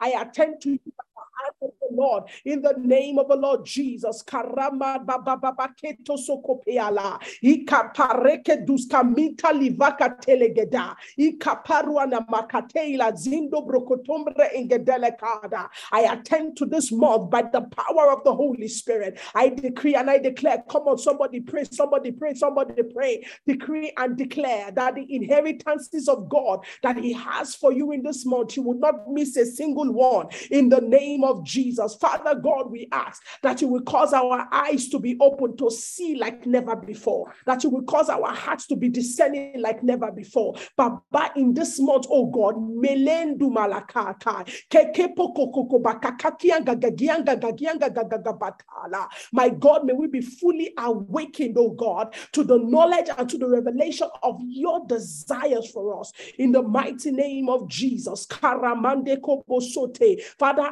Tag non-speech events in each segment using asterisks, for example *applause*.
I attend to you Lord in the name of the Lord Jesus. Karama bababaketo sokopeala. Ika pareke duska minta livaka telegeda. Ika paruana makatela zindo brokotombre ingedelekada. I attend to this month by the power of the Holy Spirit. I decree and I declare. Come on, somebody pray, somebody pray, somebody pray. Decree and declare that the inheritances of God that He has for you in this month, you will not miss a single one in the name of Jesus. Father God, we ask that you will cause our eyes to be open to see like never before, that you will cause our hearts to be discerning like never before. But, in this month, oh God, melendu malakata, my God, may we be fully awakened, oh God, to the knowledge and to the revelation of your desires for us in the mighty name of Jesus. Father,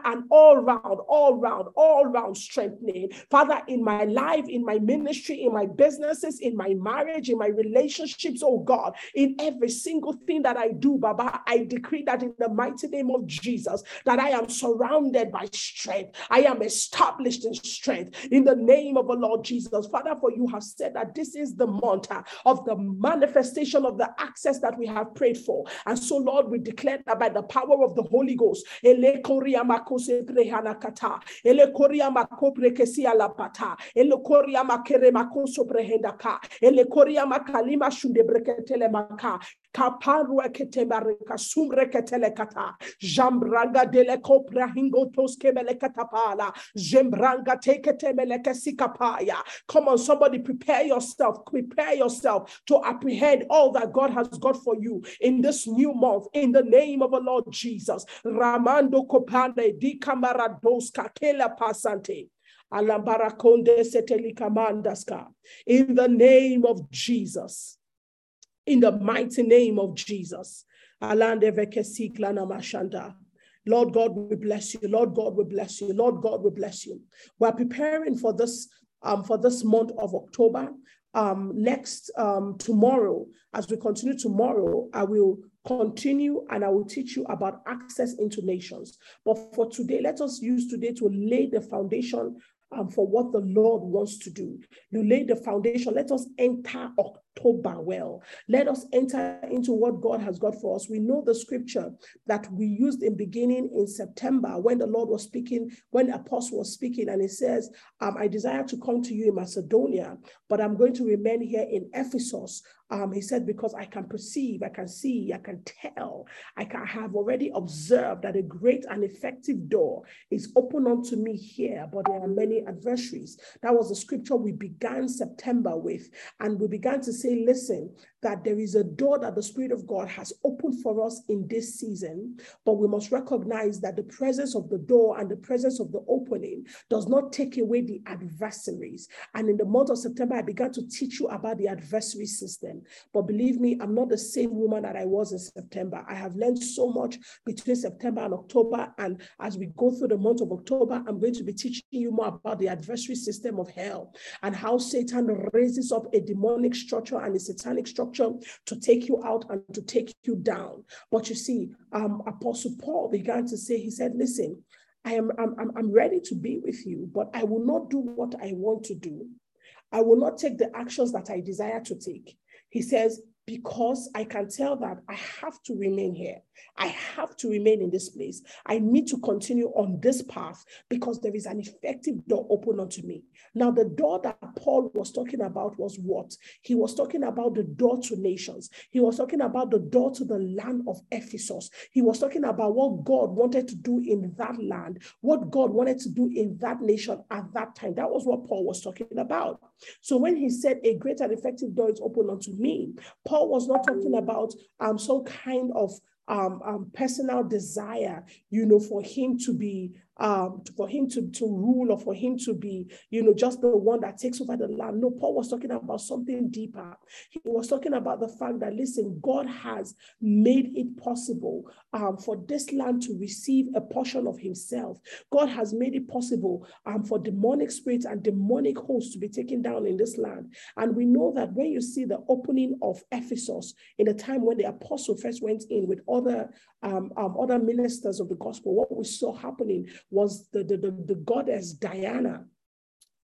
and all round, all round, all round strengthening. Father, in my life, in my ministry, in my businesses, in my marriage, in my relationships, oh God, in every single thing that I do, Baba, I decree that in the mighty name of Jesus, that I am surrounded by strength. I am established in strength in the name of the Lord Jesus. Father, for you have said that this is the month uh, of the manifestation of the access that we have prayed for. And so, Lord, we declare that by the power of the Holy Ghost, ele koria makopre kesi alapata ele koria makere makoso brehendaka ele koria makalima shunde breketele maka. Kaparu sumre ketele kata. Jambranga dele kopra hingo toske mele jembranga tekete mele come on somebody prepare yourself. Prepare yourself to apprehend all that God has got for you in this new month in the name of the Lord Jesus. Ramando kopande di pasante alambarakonde in the name of Jesus in the mighty name of Jesus. Lord God, we bless you. Lord God, we bless you. Lord God, we bless you. We're preparing for this um, for this month of October. Um, next um, tomorrow, as we continue tomorrow, I will continue and I will teach you about access into nations. But for today, let us use today to lay the foundation um, for what the Lord wants to do. You lay the foundation. Let us enter October well. Let us enter into what God has got for us. We know the scripture that we used in beginning in September when the Lord was speaking, when apostle was speaking, and he says, um, I desire to come to you in Macedonia, but I'm going to remain here in Ephesus um, he said, because I can perceive, I can see, I can tell, I can have already observed that a great and effective door is open unto me here, but there are many adversaries. That was the scripture we began September with. And we began to say, listen, that there is a door that the Spirit of God has opened for us in this season, but we must recognize that the presence of the door and the presence of the opening does not take away the adversaries. And in the month of September, I began to teach you about the adversary system. But believe me, I'm not the same woman that I was in September. I have learned so much between September and October. And as we go through the month of October, I'm going to be teaching you more about the adversary system of hell and how Satan raises up a demonic structure and a satanic structure to take you out and to take you down. But you see, um, Apostle Paul began to say, he said, listen, I am I'm, I'm ready to be with you, but I will not do what I want to do. I will not take the actions that I desire to take. He says, because I can tell that I have to remain here. I have to remain in this place. I need to continue on this path because there is an effective door open unto me. Now, the door that Paul was talking about was what? He was talking about the door to nations. He was talking about the door to the land of Ephesus. He was talking about what God wanted to do in that land, what God wanted to do in that nation at that time. That was what Paul was talking about. So when he said, A great and effective door is open unto me, Paul was not talking about um, some kind of um, um, personal desire, you know, for him to be um, for him to, to rule or for him to be, you know, just the one that takes over the land. No, Paul was talking about something deeper. He was talking about the fact that, listen, God has made it possible um, for this land to receive a portion of himself. God has made it possible um, for demonic spirits and demonic hosts to be taken down in this land. And we know that when you see the opening of Ephesus in the time when the apostle first went in with other um, um, other ministers of the gospel, what we saw happening was the, the, the, the goddess Diana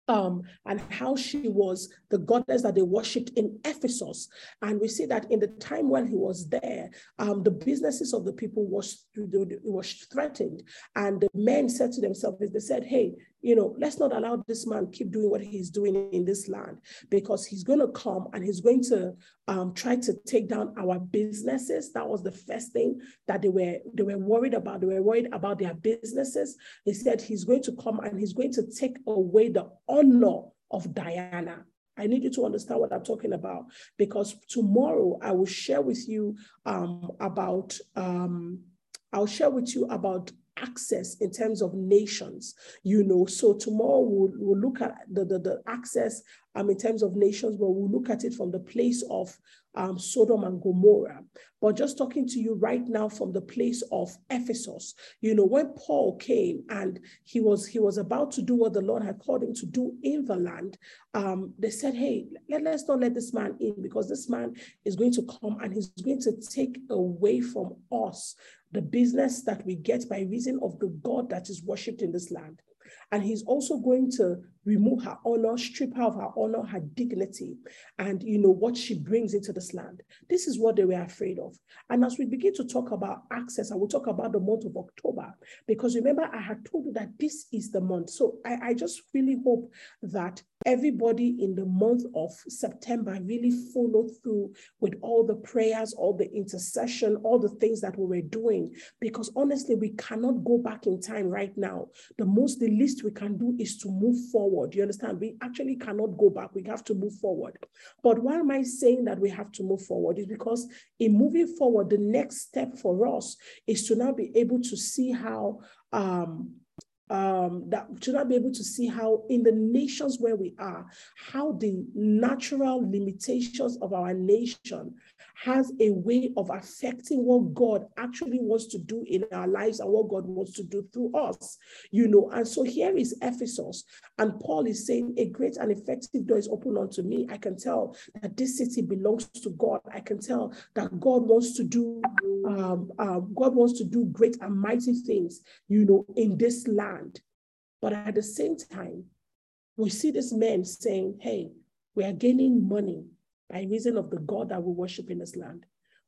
um, and how she was the goddess that they worshipped in Ephesus. And we see that in the time when he was there, um, the businesses of the people was, was threatened. And the men said to themselves, they said, hey, you know, let's not allow this man keep doing what he's doing in this land because he's going to come and he's going to um, try to take down our businesses. That was the first thing that they were they were worried about. They were worried about their businesses. He said he's going to come and he's going to take away the honor of Diana. I need you to understand what I'm talking about because tomorrow I will share with you um, about um, I'll share with you about access in terms of nations, you know. So tomorrow we'll, we'll look at the, the, the access um, in terms of nations, but we'll look at it from the place of um, Sodom and Gomorrah. But just talking to you right now from the place of Ephesus, you know, when Paul came and he was he was about to do what the Lord had called him to do in the land, um, they said, "Hey, let, let's not let this man in because this man is going to come and he's going to take away from us the business that we get by reason of the God that is worshipped in this land." And he's also going to remove her honor, strip her of her honor, her dignity, and you know what she brings into this land. This is what they were afraid of. And as we begin to talk about access, I will talk about the month of October, because remember, I had told you that this is the month. So I, I just really hope that everybody in the month of September really followed through with all the prayers, all the intercession, all the things that we were doing. Because honestly, we cannot go back in time right now. The most, the least we can do is to move forward. You understand? We actually cannot go back. We have to move forward. But why am I saying that we have to move forward? Is because in moving forward, the next step for us is to now be able to see how um, um, that should not be able to see how in the nations where we are, how the natural limitations of our nation has a way of affecting what God actually wants to do in our lives and what God wants to do through us, you know. And so here is Ephesus, and Paul is saying, A great and effective door is open unto me. I can tell that this city belongs to God. I can tell that God wants to do, um, um, God wants to do great and mighty things, you know, in this land. But at the same time, we see this man saying, Hey, we are gaining money by reason of the God that we worship in this land.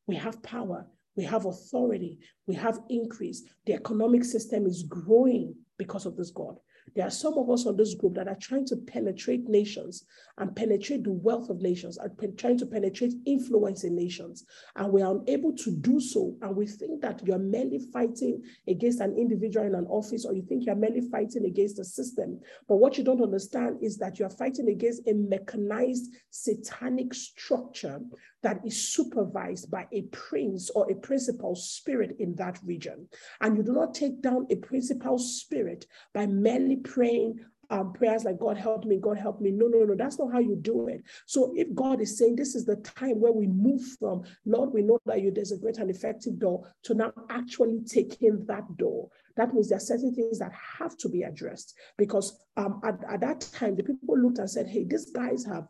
We have power, we have authority, we have increase. The economic system is growing because of this God. There are some of us on this group that are trying to penetrate nations and penetrate the wealth of nations, and trying to penetrate influence in nations. And we are unable to do so. And we think that you're merely fighting against an individual in an office, or you think you're merely fighting against a system. But what you don't understand is that you're fighting against a mechanized satanic structure that is supervised by a prince or a principal spirit in that region. And you do not take down a principal spirit by merely praying um, prayers like God help me, God help me. No, no, no, that's not how you do it. So if God is saying this is the time where we move from, Lord, we know that you there's a great and effective door to now actually taking that door. That means there are certain things that have to be addressed because um, at, at that time the people looked and said, hey, these guys have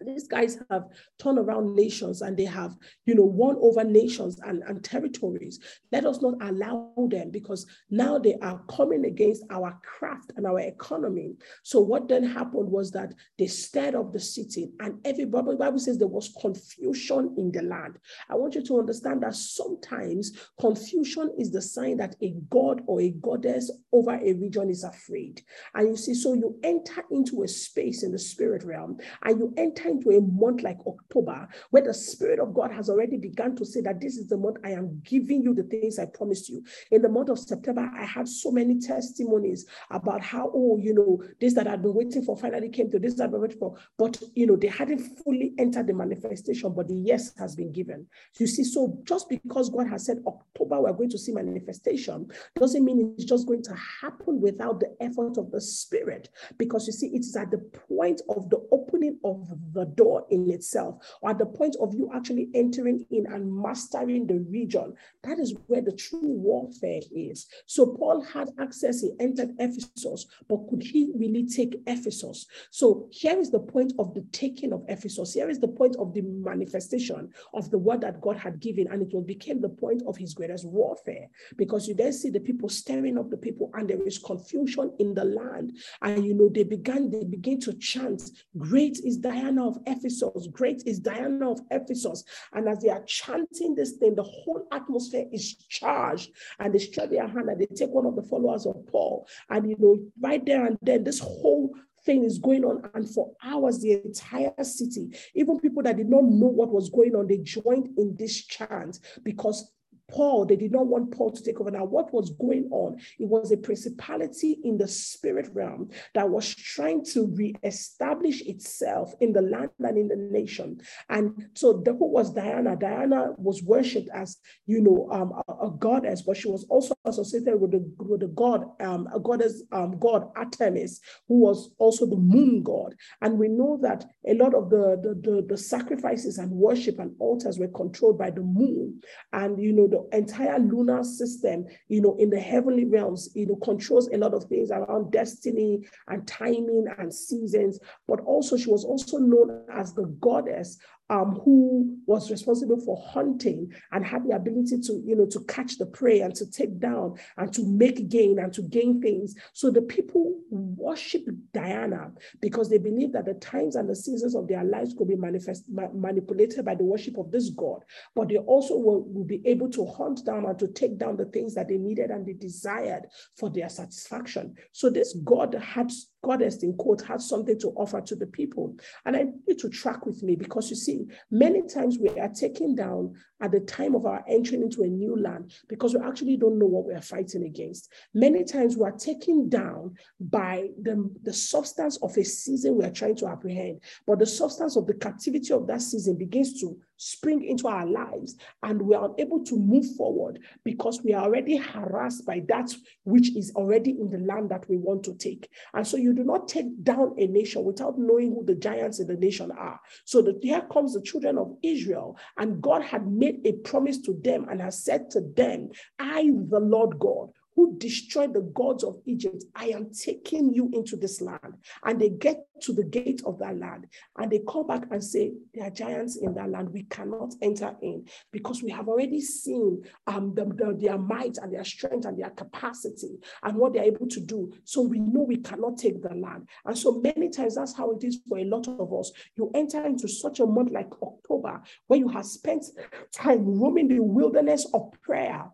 these guys have turned around nations and they have, you know, won over nations and, and territories. Let us not allow them because now they are coming against our craft and our economy. So what then happened was that they stirred up the city and everybody, Bible says there was confusion in the land. I want you to understand that sometimes confusion is the sign that a god or a goddess over a region is afraid. And you see, so you enter into a space in the spirit realm and you enter into a month like October, where the Spirit of God has already begun to say that this is the month I am giving you the things I promised you. In the month of September, I had so many testimonies about how, oh, you know, this that I've been waiting for finally came to this that I've been waiting for, but you know, they hadn't fully entered the manifestation, but the yes has been given. You see, so just because God has said October, we're going to see manifestation, doesn't mean it's just going to happen without the effort of the Spirit. Because you see, it is at the point of the opening of the the door in itself, or at the point of you actually entering in and mastering the region. That is where the true warfare is. So Paul had access, he entered Ephesus, but could he really take Ephesus? So here is the point of the taking of Ephesus. Here is the point of the manifestation of the word that God had given, and it will became the point of his greatest warfare because you then see the people stirring up the people, and there is confusion in the land. And you know, they began, they begin to chant, Great is Diana of Ephesus, great is Diana of Ephesus. And as they are chanting this thing, the whole atmosphere is charged, and they stretch their hand and they take one of the followers of Paul, and you know, right there and then, this whole thing is going on. And for hours, the entire city, even people that did not know what was going on, they joined in this chant because Paul, they did not want Paul to take over. Now, what was going on? It was a principality in the spirit realm that was trying to re-establish itself in the land and in the nation. And so, the, who was Diana? Diana was worshipped as, you know, um, a, a, goddess, but she was also associated with the, with the god, um, a goddess, um, god Artemis, who was also the moon god. And we know that a lot of the, the, the, the sacrifices and worship and altars were controlled by the moon. And, you know, the entire lunar system, you know, in the heavenly realms, you know, controls a lot of things around destiny and timing and seasons. But also, she was also known as the goddess um, who was responsible for hunting and had the ability to, you know, to catch the prey and to take down and to make gain and to gain things. So the people worship Diana because they believe that the times and the seasons of their lives could be manifest, ma- manipulated by the worship of this God. But they also will, will be able to hunt down and to take down the things that they needed and they desired for their satisfaction. So this God had goddess in quote had something to offer to the people. And I need to track with me because you see, many times we are taken down at the time of our entering into a new land because we actually don't know what we are fighting against. Many times we are taken down by the, the substance of a season we are trying to apprehend, but the substance of the captivity of that season begins to spring into our lives and we are unable to move forward because we are already harassed by that which is already in the land that we want to take. And so you do not take down a nation without knowing who the giants in the nation are. So that here comes the children of Israel, and God had made a promise to them and has said to them, I, the Lord God, who destroyed the gods of Egypt, I am taking you into this land. And they get to the gate of that land and they come back and say, There are giants in that land. We cannot enter in because we have already seen um, the, the, their might and their strength and their capacity and what they're able to do. So we know we cannot take the land. And so many times that's how it is for a lot of us. You enter into such a month like October where you have spent time roaming the wilderness of prayer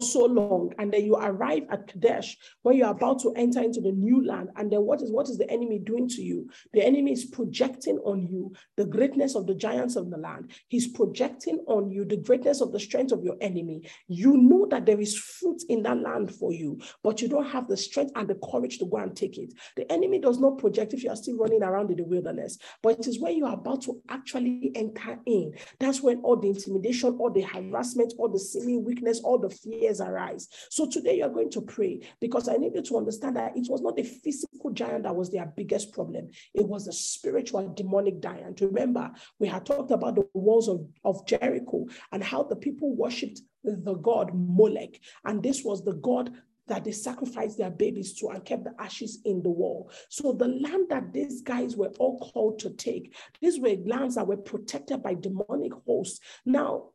so long and then you arrive at kadesh when you're about to enter into the new land. And then what is what is the enemy doing to you? The enemy is projecting on you the greatness of the giants of the land. He's projecting on you the greatness of the strength of your enemy. You know that there is fruit in that land for you but you don't have the strength and the courage to go and take it. The enemy does not project if you are still running around in the wilderness but it is when you are about to actually enter in. That's when all the intimidation all the harassment all the seeming weakness all the fear tears arise. So today you're going to pray because I need you to understand that it was not the physical giant that was their biggest problem. It was the spiritual demonic giant. Remember, we had talked about the walls of, of Jericho and how the people worshipped the god Molech. And this was the god that they sacrificed their babies to and kept the ashes in the wall. So the land that these guys were all called to take, these were lands that were protected by demonic hosts. Now,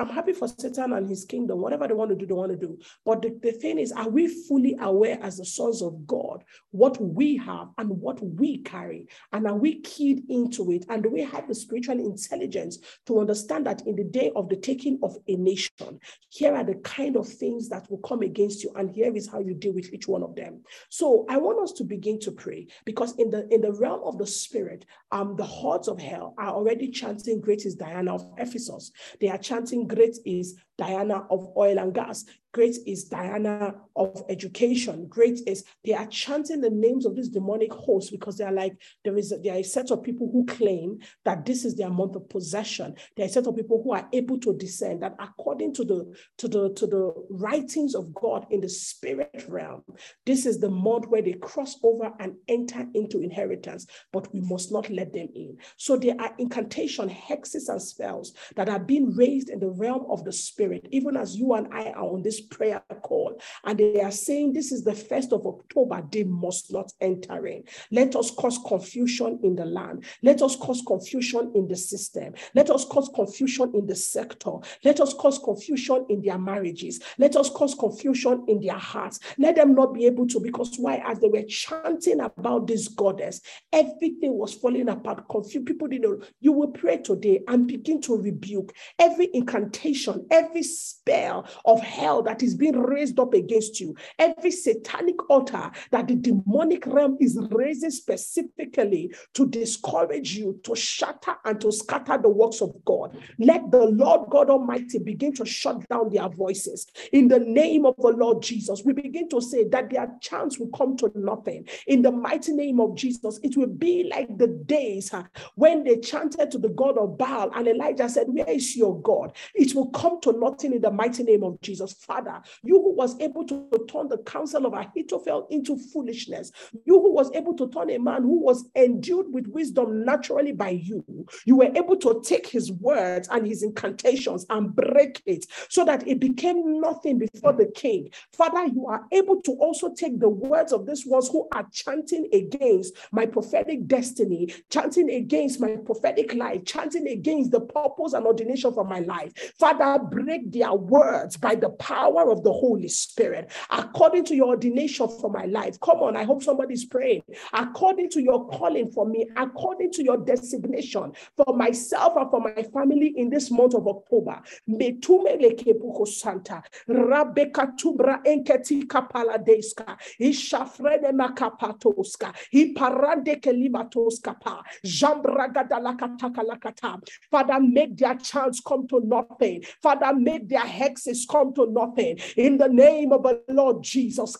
I'm happy for Satan and his kingdom. Whatever they want to do, they want to do. But the, the thing is, are we fully aware as the sons of God what we have and what we carry? And are we keyed into it? And do we have the spiritual intelligence to understand that in the day of the taking of a nation, here are the kind of things that will come against you, and here is how you deal with each one of them. So I want us to begin to pray because in the in the realm of the spirit, um, the hordes of hell are already chanting, Great is Diana of Ephesus. They are chanting great is Diana of oil and gas. Great is Diana of education. Great is they are chanting the names of this demonic host because they are like there is a, there are a set of people who claim that this is their month of possession. There are a set of people who are able to discern that according to the to the to the writings of God in the spirit realm, this is the month where they cross over and enter into inheritance. But we must not let them in. So there are incantation, hexes, and spells that are being raised in the realm of the spirit, even as you and I are on this prayer call and they are saying this is the first of October, they must not enter in. Let us cause confusion in the land. Let us cause confusion in the system. Let us cause confusion in the sector. Let us cause confusion in their marriages. Let us cause confusion in their hearts. Let them not be able to, because why? As they were chanting about this goddess, everything was falling apart. Confused. People didn't know. You will pray today and begin to rebuke every incantation, every spell of hell that is being raised up against you, every satanic altar that the demonic realm is raising specifically to discourage you, to shatter and to scatter the works of God. Let the Lord God Almighty begin to shut down their voices. In the name of the Lord Jesus, we begin to say that their chance will come to nothing. In the mighty name of Jesus, it will be like the days when they chanted to the God of Baal, and Elijah said, Where is your God? It will come to nothing in the mighty name of Jesus. Father, you who was able to turn the counsel of Ahithophel into foolishness, you who was able to turn a man who was endued with wisdom naturally by you, you were able to take his words and his incantations and break it so that it became nothing before the king. Father, you are able to also take the words of these ones who are chanting against my prophetic destiny, chanting against my prophetic life, chanting against the purpose and ordination for my life. Father, break their words by the power of the Holy Spirit, according to your ordination for my life. Come on, I hope somebody's praying. According to your calling for me, according to your designation for myself and for my family in this month of October. Santa, Rabeka Tubra Enketi Kapaladeska, Ishafrene Makapatoska, Iparande Kelimatoska Pa, Jambragadalakatakalakata. Father, make their chance come to nothing. Father, make their hexes come to nothing. In the name of the Lord Jesus,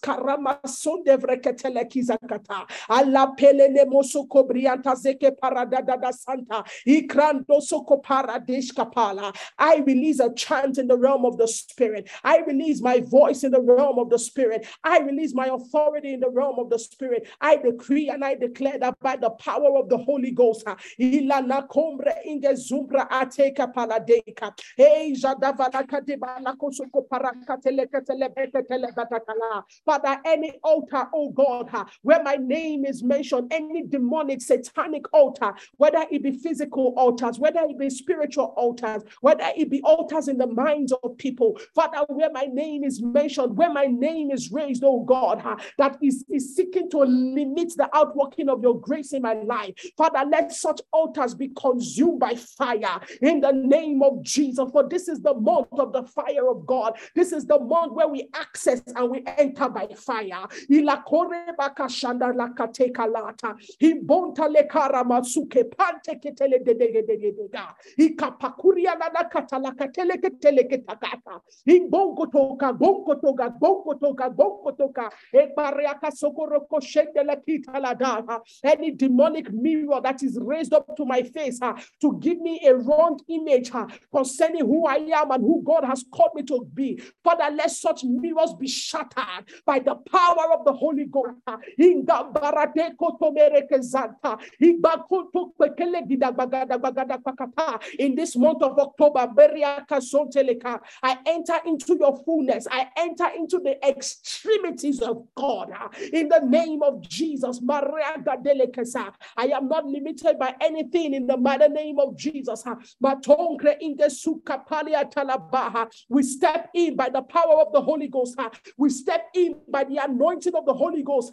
Allah Pelene Mosoko Brianta Zeke Paradada Santa, Ikrando Soko Paradesh Kapala. I release a chant in the realm of the Spirit. I release my voice in the realm of the Spirit. I release my authority in the realm of the Spirit. I decree and I declare that by the power of the Holy Ghost, Ilana Kombre Inge Zumbra Ateka Paladeka, Parakatele Father, any altar, oh God, where my name is mentioned, any demonic, satanic altar, whether it be physical altars, whether it be spiritual altars, whether it be altars in the minds of people, Father, where my name is mentioned, where my name is raised, oh God, that is, is seeking to limit the outworking of your grace in my life. Father, let such altars be consumed by fire in the name of Jesus. For this is the month of the fire of God. This is the month where we access and we enter by fire. Any demonic mirror that is raised up to my face uh, to give me a wrong image uh, concerning who I am and who God has called me to be. Father, let such mirrors be shattered by the power of the Holy Ghost. In this month of October, I enter into your fullness. I enter into the extremities of God. In the name of Jesus, I am not limited by anything in the mighty name of Jesus. We step in by the power of the Holy Ghost. We step in by the anointing of the Holy Ghost.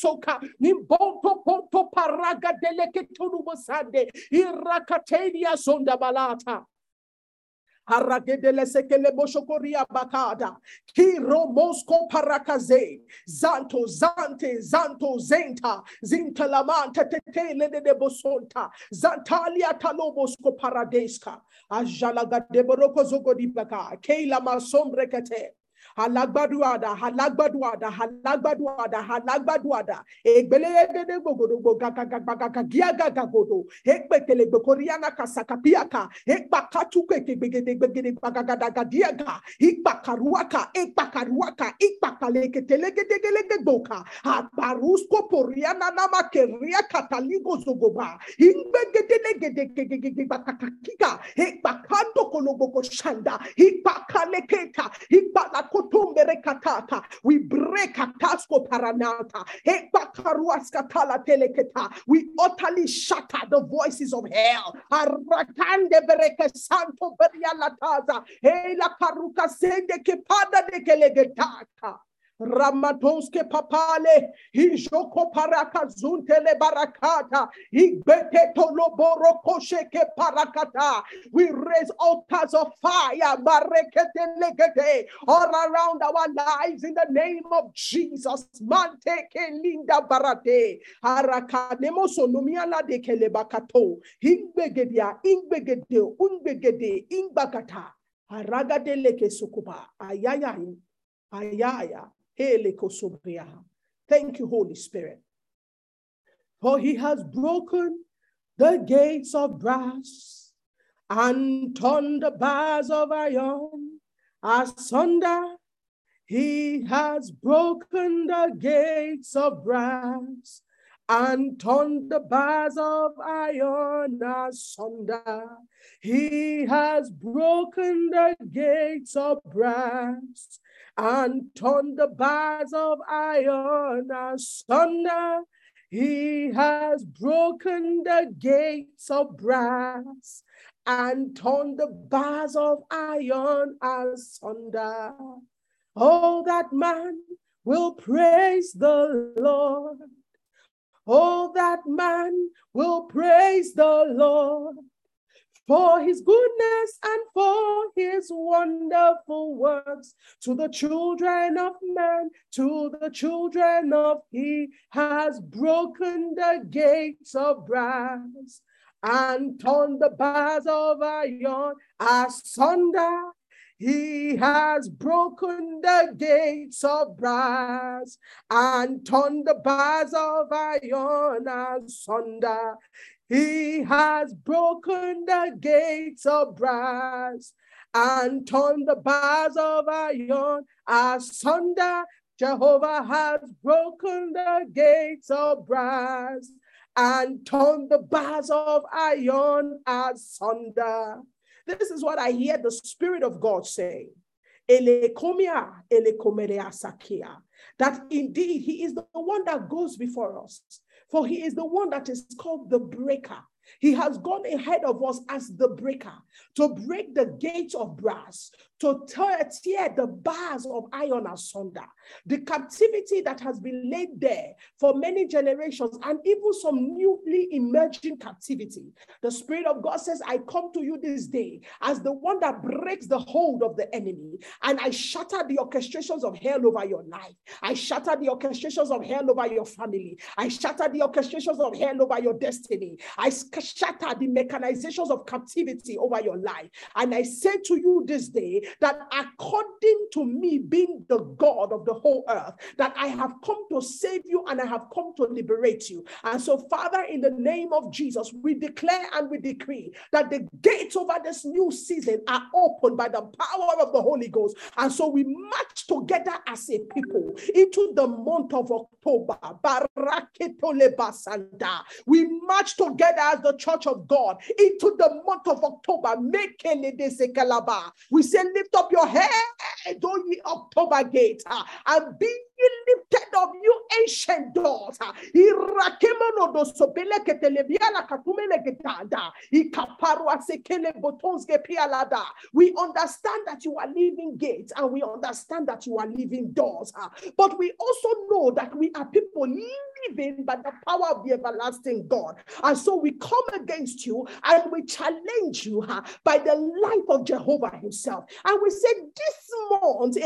soka nimbonto ponto paraga deleke tunubosande irakatenia sonda balata Haragedele sekele boshokoria bakada. Kiro mosko parakaze. Zanto zante zanto zenta. Zintalamanta tetele de bosonta. Zantalia talobosko paradeska. Ajala gadeboroko zogodipaka. Keila masombre halagbaduada halagbaduada halagbaduada egbelegede gogodogbo gagagagagaga giagagagodo. Ekpekelegbe koriana kasakapiaka ekpakatukekegbegedegbegede bagagadaga diaga. Ikpakaruaka ekpakaruaka ikpakaleketelegedegelegedoka aparusko poriana namakeria kataligo zogoba. Ingbegedelegedegegegegegakakakika ekpakando koloboko shanda ikpakaleketa ikpalako we break atasko paranata. We utterly shatter the voices of hell. Arrakande bereke santo berialataza. Hela karuka sende kepada de kelegetaka. Ramatonske papale, Ijoko parakazuntele barakata, Igbete toloboro kosheke parakata. We raise altars of fire, barekete legete, all around our lives in the name of Jesus. Manteke linda barate, Arakanemo sonomiala de kelebakato, Ingbegedia, Ingbegede, Ungbegede, Ingbakata, Aragadele sukuba, Ayaya, Ayaya. Thank you, Holy Spirit. For he has broken the gates of brass and torn the bars of iron asunder. He has broken the gates of brass and torn the bars of iron asunder. He has broken the gates of brass and torn the bars of iron asunder. He has broken the gates of brass and torn the bars of iron asunder. Oh, that man will praise the Lord. Oh, that man will praise the Lord for his goodness and for his wonderful works to the children of men, to the children of he has broken the gates of brass and torn the bars of iron asunder. He has broken the gates of brass and torn the bars of iron asunder. He has broken the gates of brass and torn the bars of iron asunder. Jehovah has broken the gates of brass and torn the bars of iron asunder. This is what I hear the Spirit of God say. That indeed He is the one that goes before us for he is the one that is called the breaker. He has gone ahead of us as the breaker to break the gates of brass, to tear, the bars of iron asunder. The captivity that has been laid there for many generations and even some newly emerging captivity. The Spirit of God says, I come to you this day as the one that breaks the hold of the enemy and I shatter the orchestrations of hell over your life. I shatter the orchestrations of hell over your family. I shatter the orchestrations of hell over your destiny. I shatter the mechanizations of captivity over your life. And I say to you this day that according to me being the God of the whole earth, that I have come to save you and I have come to liberate you. And so, Father, in the name of Jesus, we declare and we decree that the gates over this new season are opened by the power of the Holy Ghost. And so we march together as a people into the month of October. We march together as the church of God into the month of October. We say, lift up your head, O ye October gate, ah, and be lifted up, you ancient doors. Ah. We understand that you are leaving gates and we understand that you are leaving doors. Ah. But we also know that we are people living by the power of the everlasting God. And so we come against you and we challenge you by the life of Jehovah Himself. And we say, This month,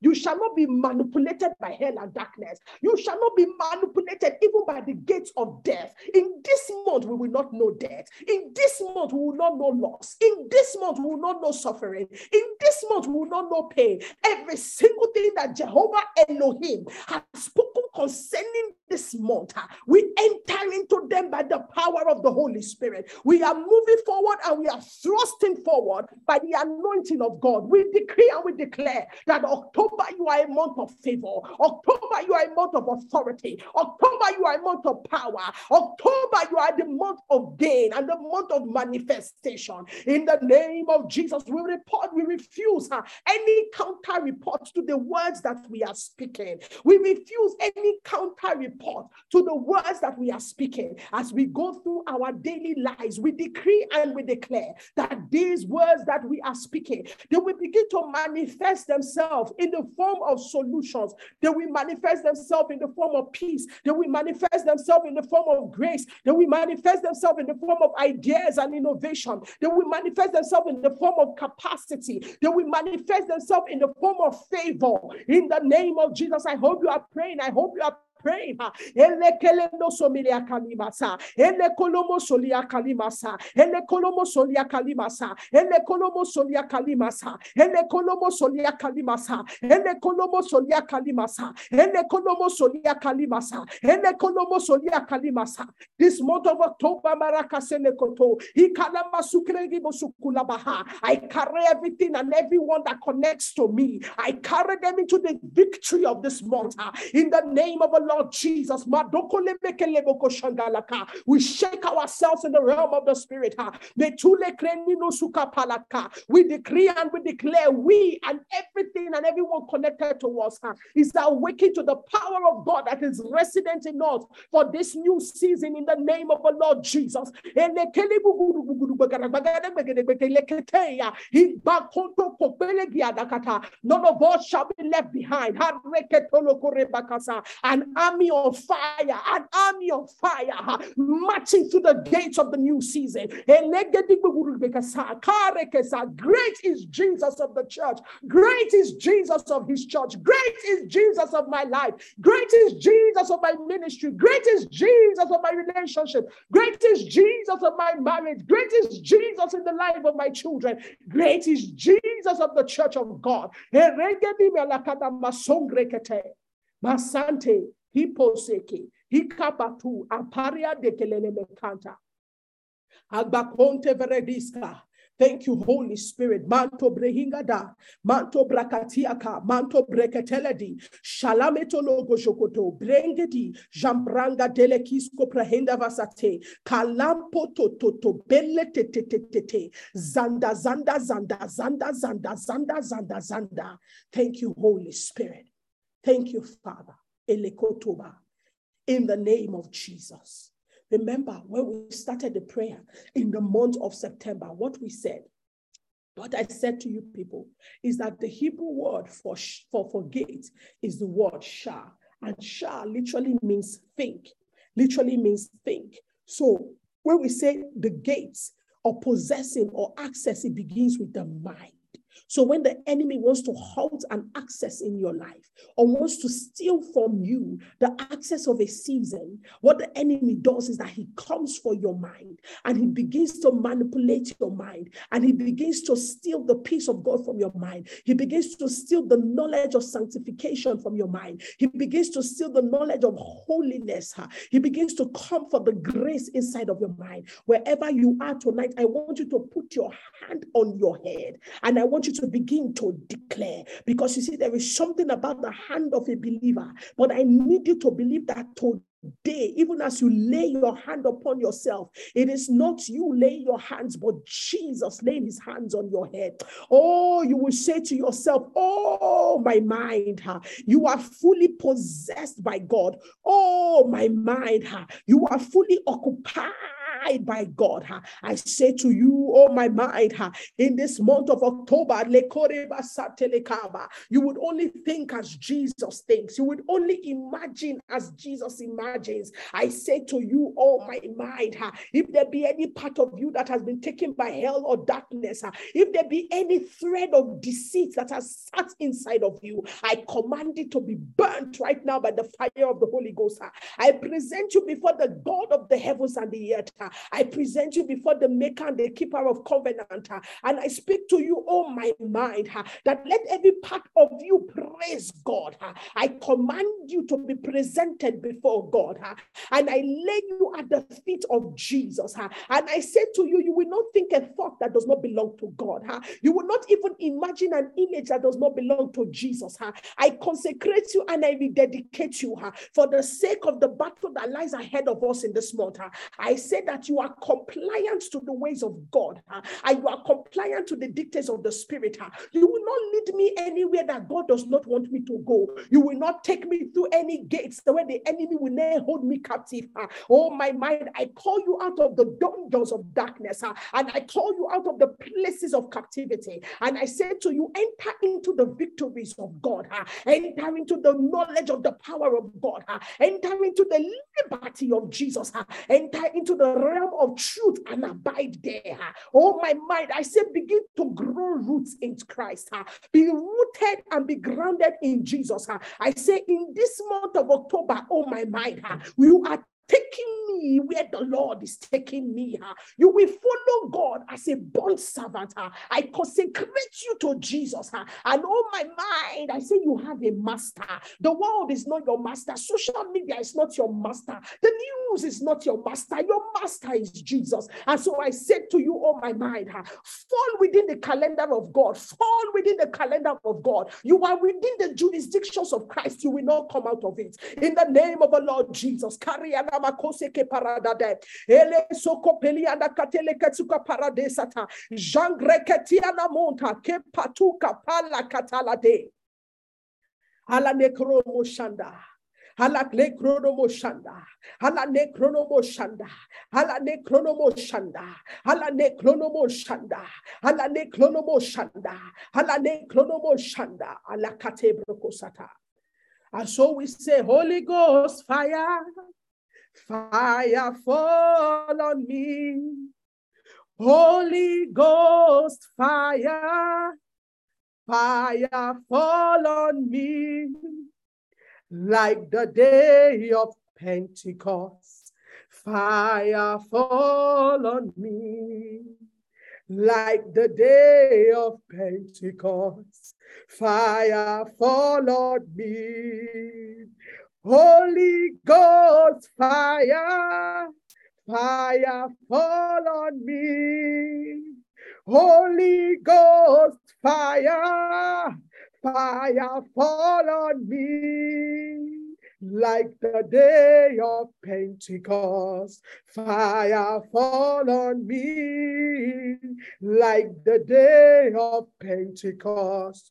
you shall not be manipulated by hell and darkness. You shall not be manipulated even by the gates of death. In this month, we will not know death. In this month, we will not know loss. In this month, we will not know suffering. In this month, we will not know pain. Every single thing that Jehovah Elohim has spoken concerning this month, we enter into them by the power of the Holy Spirit. We are moving forward and we are thrusting forward by the anointing of God. We decree and we declare that October, you are a month of favor. October, you are a month of authority. October, you are a month of power. October, you are the month of gain and the month of manifestation. In the name of Jesus, we report, we refuse uh, any counter report to the words that we are speaking. We refuse any counter report to the words that we are speaking. As we go through our daily lives, we decree and we declare that these words that we are speaking, they will begin to manifest themselves in the form of solutions. They will manifest themselves in the form of peace. They will manifest themselves in the form of grace. They will manifest themselves in the form of ideas and innovation. They will manifest themselves in the form of capacity. They will manifest themselves in the form of favor. In the name of Jesus, I hope you are praying. I hope you are praying. This month of October, marakasele koto. Ikalama sukregi baha. I carry everything and everyone that connects to me. I carry them into the victory of this month. In the name of Allah. Lord Jesus. We shake ourselves in the realm of the spirit. We decree and we declare we and everything and everyone connected to us is awakened to the power of God that is resident in us for this new season in the name of the Lord Jesus. None of us shall be left behind. And army of fire, an army of fire marching through the gates of the new season. Great is Jesus of the church. Great is Jesus of his church. Great is Jesus of my life. Great is Jesus of my ministry. Great is Jesus of my relationship. Great is Jesus of my marriage. Great is Jesus in the life of my children. Great is Jesus of the church of God. Masante, hiposeke, hikapatu, aparia de kelele mekanta. Agbakonte verediska. Thank you, Holy Spirit. Manto brehingada, manto brakatiaka, manto breketeledi, shalameto logo jokoto, brengedi, jambranga delekisko prahenda vasate, kalampo to to to belle te te te te te, zanda zanda zanda zanda zanda zanda zanda zanda. Thank you, Holy Spirit. Thank you, Father. Elekotoba. In the name of Jesus. Remember when we started the prayer in the month of September, what we said, what I said to you people is that the Hebrew word for, for, for gate is the word shah. And shah literally means think, literally means think. So when we say the gates or possessing or access, it begins with the mind. So when the enemy wants to halt an access in your life or wants to steal from you the access of a season, what the enemy does is that he comes for your mind and he begins to manipulate your mind and he begins to steal the peace of God from your mind. He begins to steal the knowledge of sanctification from your mind. He begins to steal the knowledge of holiness. He begins to come for the grace inside of your mind. Wherever you are tonight, I want you to put your hand on your head and I want you to begin to declare because you see, there is something about the hand of a believer, but I need you to believe that today even as you lay your hand upon yourself, it is not you laying your hands, but Jesus laying his hands on your head. Oh, you will say to yourself, Oh, my mind, huh? you are fully possessed by God. Oh, my mind, huh? you are fully occupied by God. I say to you, oh my mind, in this month of October, you would only think as Jesus thinks. You would only imagine as Jesus imagines. I say to you, oh my mind, if there be any part of you that has been taken by hell or darkness, if there be any thread of deceit that has sat inside of you, I command it to be burnt right now by the fire of the Holy Ghost. I present you before the God of the heavens and the earth. I present you before the maker and the keeper of covenant. Uh, and I speak to you, oh my mind, uh, that let every part of you praise God. Uh. I command you to be presented before God. And I lay you at the feet of Jesus. And I say to you, you will not think a thought that does not belong to God. You will not even imagine an image that does not belong to Jesus. I consecrate you and I rededicate you for the sake of the battle that lies ahead of us in this month. I say that you are compliant to the ways of God uh, and you are compliant to the dictates of the Spirit. Uh, you will not lead me anywhere that God does not want me to go. You will not take me through any gates where the enemy will never hold me captive. Uh, oh, my mind, I call you out of the dungeons of darkness and I call you out of the places of captivity. And I say to you, enter into the victories of God, enter into the knowledge of the power of God, enter into the liberty of Jesus, enter into the realm of truth and abide there. Oh, my mind, I say, begin to grow roots in Christ. Be rooted and be grounded in Jesus. I say, in this month of October, oh, my mind, you are taking me where the Lord is taking me. Huh? You will follow God as a bond servant. Huh? I consecrate you to Jesus. Huh? And oh my mind, I say you have a master. The world is not your master. Social media is not your master. The news is not your master. Your master is Jesus. And so I said to you, oh my mind, fall within the calendar of God. Fall within the calendar of God. You are within the jurisdictions of Christ. You will not come out of it. In the name of the Lord Jesus. Carry And so we say, Holy Ghost fire, Fire fall on me. Holy Ghost fire. Fire fall on me. Like the day of Pentecost. Fire fall on me. Like the day of Pentecost. Fire fall on me. Holy Ghost fire, fire fall on me. Holy Ghost fire, fire fall on me. Like the day of Pentecost, fire fall on me. Like the day of Pentecost,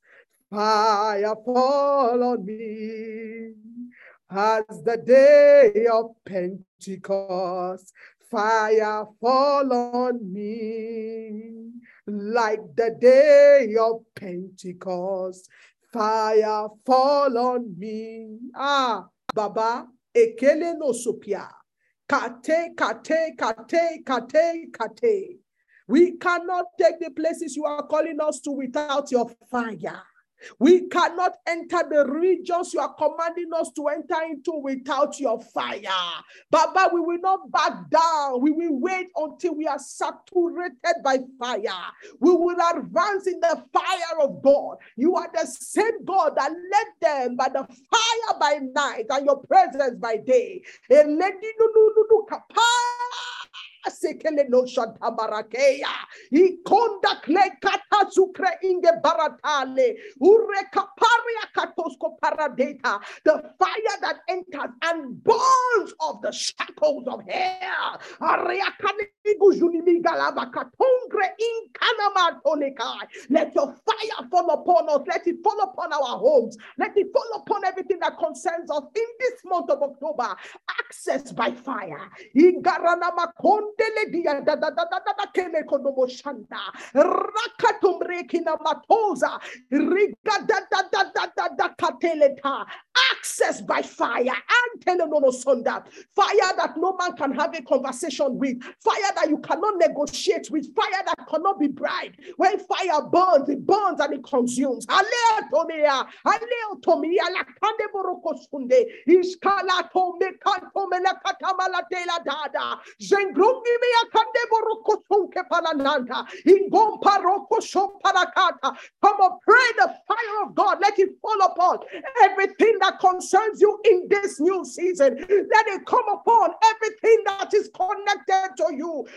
fire fall on me as the day of Pentecost, fire fall on me. Like the day of Pentecost, fire fall on me. Ah, Baba, ekele no sopia. Kate, kate, kate, kate, kate. We cannot take the places you are calling us to without your fire. We cannot enter the regions you are commanding us to enter into without your fire. Baba, we will not back down. We will wait until we are saturated by fire. We will advance in the fire of God. You are the same God that led them by the fire by night and your presence by day sekele no barakeya. Kle kata inge baratale. Ure kaparia katosko paradeta. The fire that enters and burns of the shackles of hell. Aria kanigu junimi galaba katongre inkanama tonekai. Let your fire fall upon us. Let it fall upon our homes. Let it fall upon everything that concerns us in this month of October. Access by fire. Ingarana makon Dele dia da da da da da da kele konomo shanda. Rekina matoza. Riga da da da da da da kateleta. Access by fire. And telenono sonda. Fire that no man can have a conversation with. Fire that you cannot negotiate with. Fire that cannot be bribed. When fire burns, it burns and it consumes. Alea tomea. Alea tomea la kande boroko sunde. Iskala tome kantomela la tela dada. Come on, pray the fire of God. Let it fall upon everything that concerns you in this new season. Let it come upon everything that is connected to you.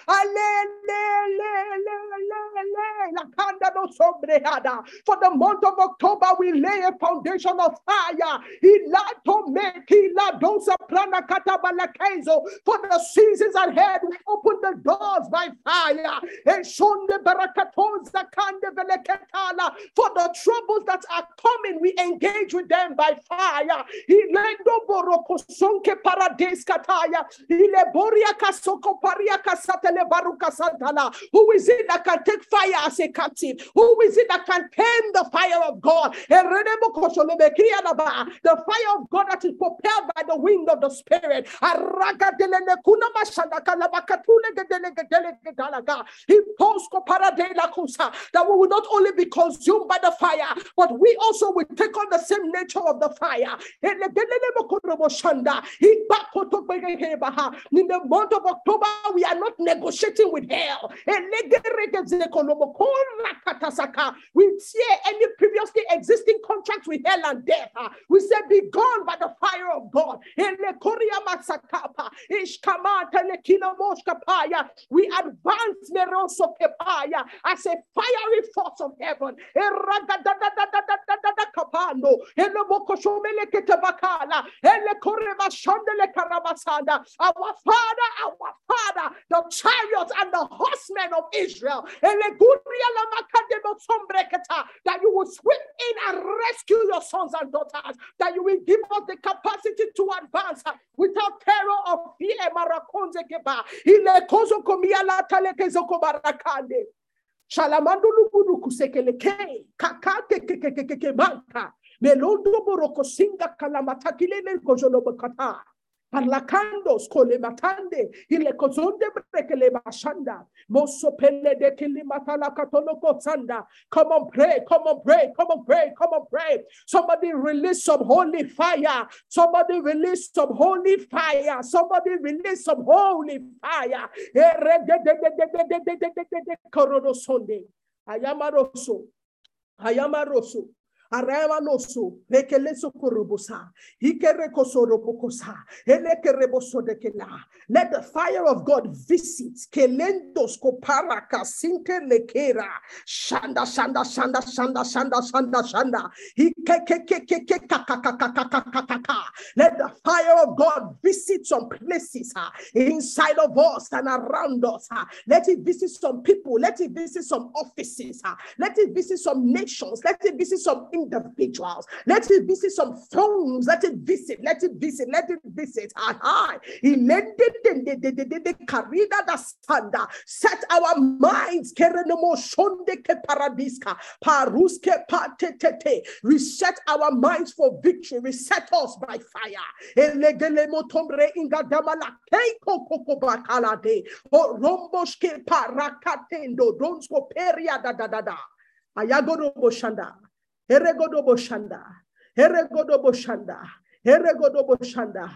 For the month of October, we lay a foundation of fire. For the seasons ahead, open the doors by fire. And shown the barracato for the troubles that are coming, we engage with them by fire. Who is it that can take fire as a captive? Who is it that can tame the fire of God? The fire of God that is propelled by the wind of the Spirit. That we will not only be consumed by the fire, but we also will take on the same nature of the fire. In the month of October, we are not negotiating with hell. We tear any previously existing contracts with hell and death. We say, Be gone by the fire of God. We advance as a fiery force of heaven. Our Father, our Father, the chariots and the horsemen of Israel. That you will sweep in and rescue your sons and daughters. That you will give us the capacity to advance without terror or fear. ile kozo komia la kale kezo kobarakande. Shalamandulu budu kusekele ke kakate ke ke ke ke banka melondo boroko singa kalamataki le le kozo lo bakata matande, ile kozonde brekele bashanda, moso pele de kilimatala katoloko sanda. Come on, pray, come on, pray, come on, pray, come on, pray. Somebody release some holy fire. Somebody release some holy fire. Somebody release some holy fire. Korodo Sunday. Ayamaroso. Ayamaroso. Arevanoso, Rekeleso Kurubusa, Ikerekosoro Bokosa, Elekereboso de Kela. Let the fire of God visit Kelendos Koparaka Sinte Lekera, Shanda, Shanda, Shanda, Shanda, Shanda, Shanda, Shanda, Let the fire of God visit some places uh, inside of us and around us. Uh. Let it visit some people. Let it visit some offices. Uh. Let it visit some nations. Let it visit some individuals. Let it visit some thrones. Let it visit. Let it visit. Let it visit. High. Set our minds. Tete. Reset our minds for victory. Reset us by fire. Ayagodo boshanda. Eregodo boshanda. Eregodo boshanda. Eregodo boshanda.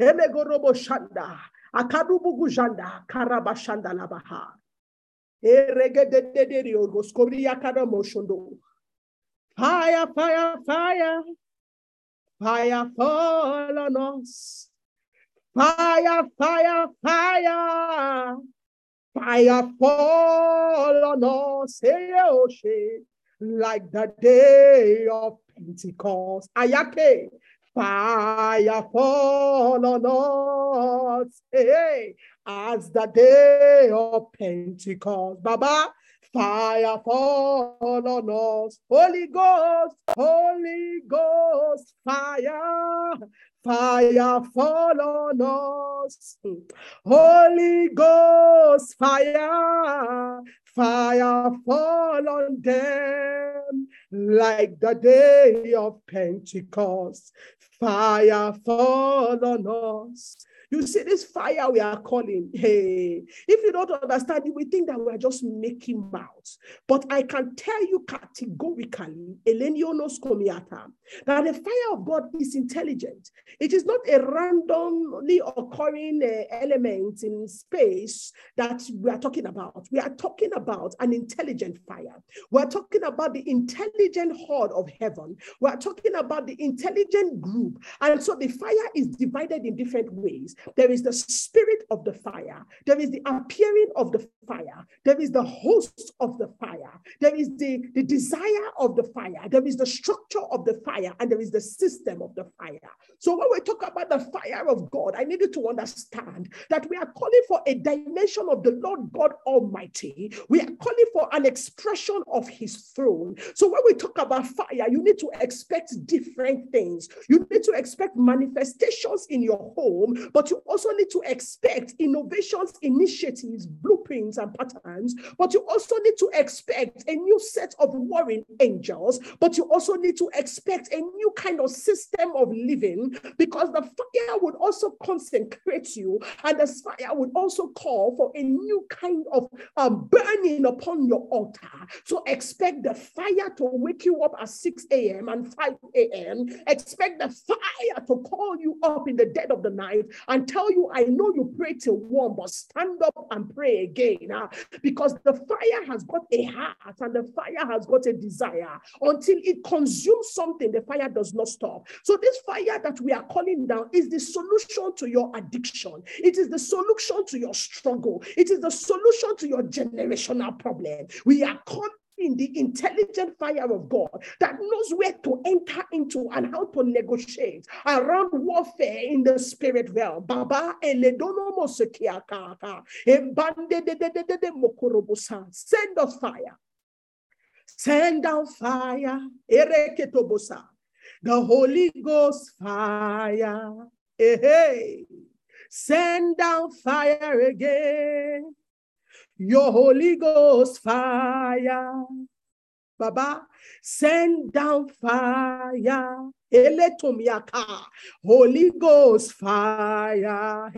Eregodo boshanda. Akadubu gujanda. Karabashanda labaha. Fire, fire, fire. Fire fall on us. Fire, fire, fire. Fire fall on us, hey, oh, like the day of Pentecost. Ayake, fire fall on us, hey, as the day of Pentecost. Baba, fire fall on us. Holy Ghost, Holy Ghost, fire. Fire fall on us. Holy Ghost fire. Fire fall on them like the day of Pentecost. Fire fall on us. You see, this fire we are calling, hey, if you don't understand it, we think that we're just making mouths. But I can tell you categorically, that the fire of God is intelligent. It is not a randomly occurring uh, element in space that we are talking about. We are talking about an intelligent fire. We are talking about the intelligent horde of heaven. We are talking about the intelligent group. And so the fire is divided in different ways. There is the spirit of the fire. There is the appearing of the fire. There is the host of the fire. There is the, the desire of the fire. There is the structure of the fire. And there is the system of the fire. So when we talk about the fire of God, I needed to understand that we are calling for a dimension of the Lord God Almighty. We are calling for an expression of his throne. So when we talk about fire, you need to expect different things. You need to expect manifestations in your home, but you also need to expect innovations, initiatives, blueprints, and patterns. But you also need to expect a new set of warring angels. But you also need to expect a new kind of system of living because the fire would also consecrate you, and the fire would also call for a new kind of um, burning upon your altar. So expect the fire to wake you up at 6 a.m. and 5 a.m. Expect the fire to call you up in the dead of the night and tell you, I know you pray till one, but stand up and pray again. Uh, because the fire has got a heart and the fire has got a desire. Until it consumes something, the fire does not stop. So, this fire that we are calling down is the solution to your addiction, it is the solution to your struggle, it is the solution to your generational problem. We are calling in the intelligent fire of God that knows where to enter into and how to negotiate around warfare in the spirit realm. Baba Send us fire. Send down fire. The Holy Ghost fire. Hey, Send down fire again your Holy Ghost fire. Baba, send down fire. Eletomiaka, Holy Ghost fire.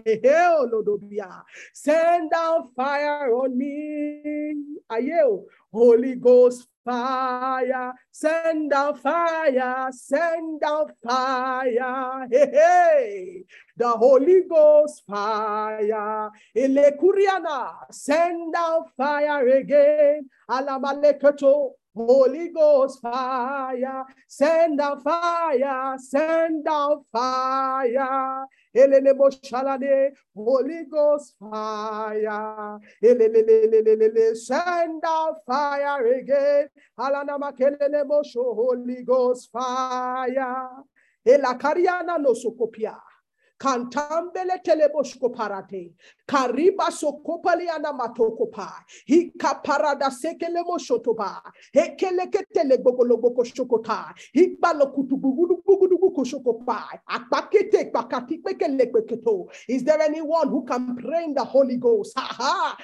Send down fire on me. Ayo, oh, Holy Ghost fire, send down fire, send down fire. Hey, hey. The Holy Ghost fire. Ele kuriana, send down fire again. Alamalekato. Holy Ghost fire, send out fire, send out fire. Elele shalade, Holy Ghost fire. Elele send out fire again. Alana makelele bosho, Holy Ghost fire. Ela kariana no sokopia. Kantambele teleboshko parate. Kariba sokopali. Hika parada sekele moshotoba. Hekele ketele bogoloboko shokota. Hikba lokutubugudu bugudu kushokopa. Akpakete kpakati pekele peketo. Is there anyone who can pray in the Holy Ghost? Ha ha.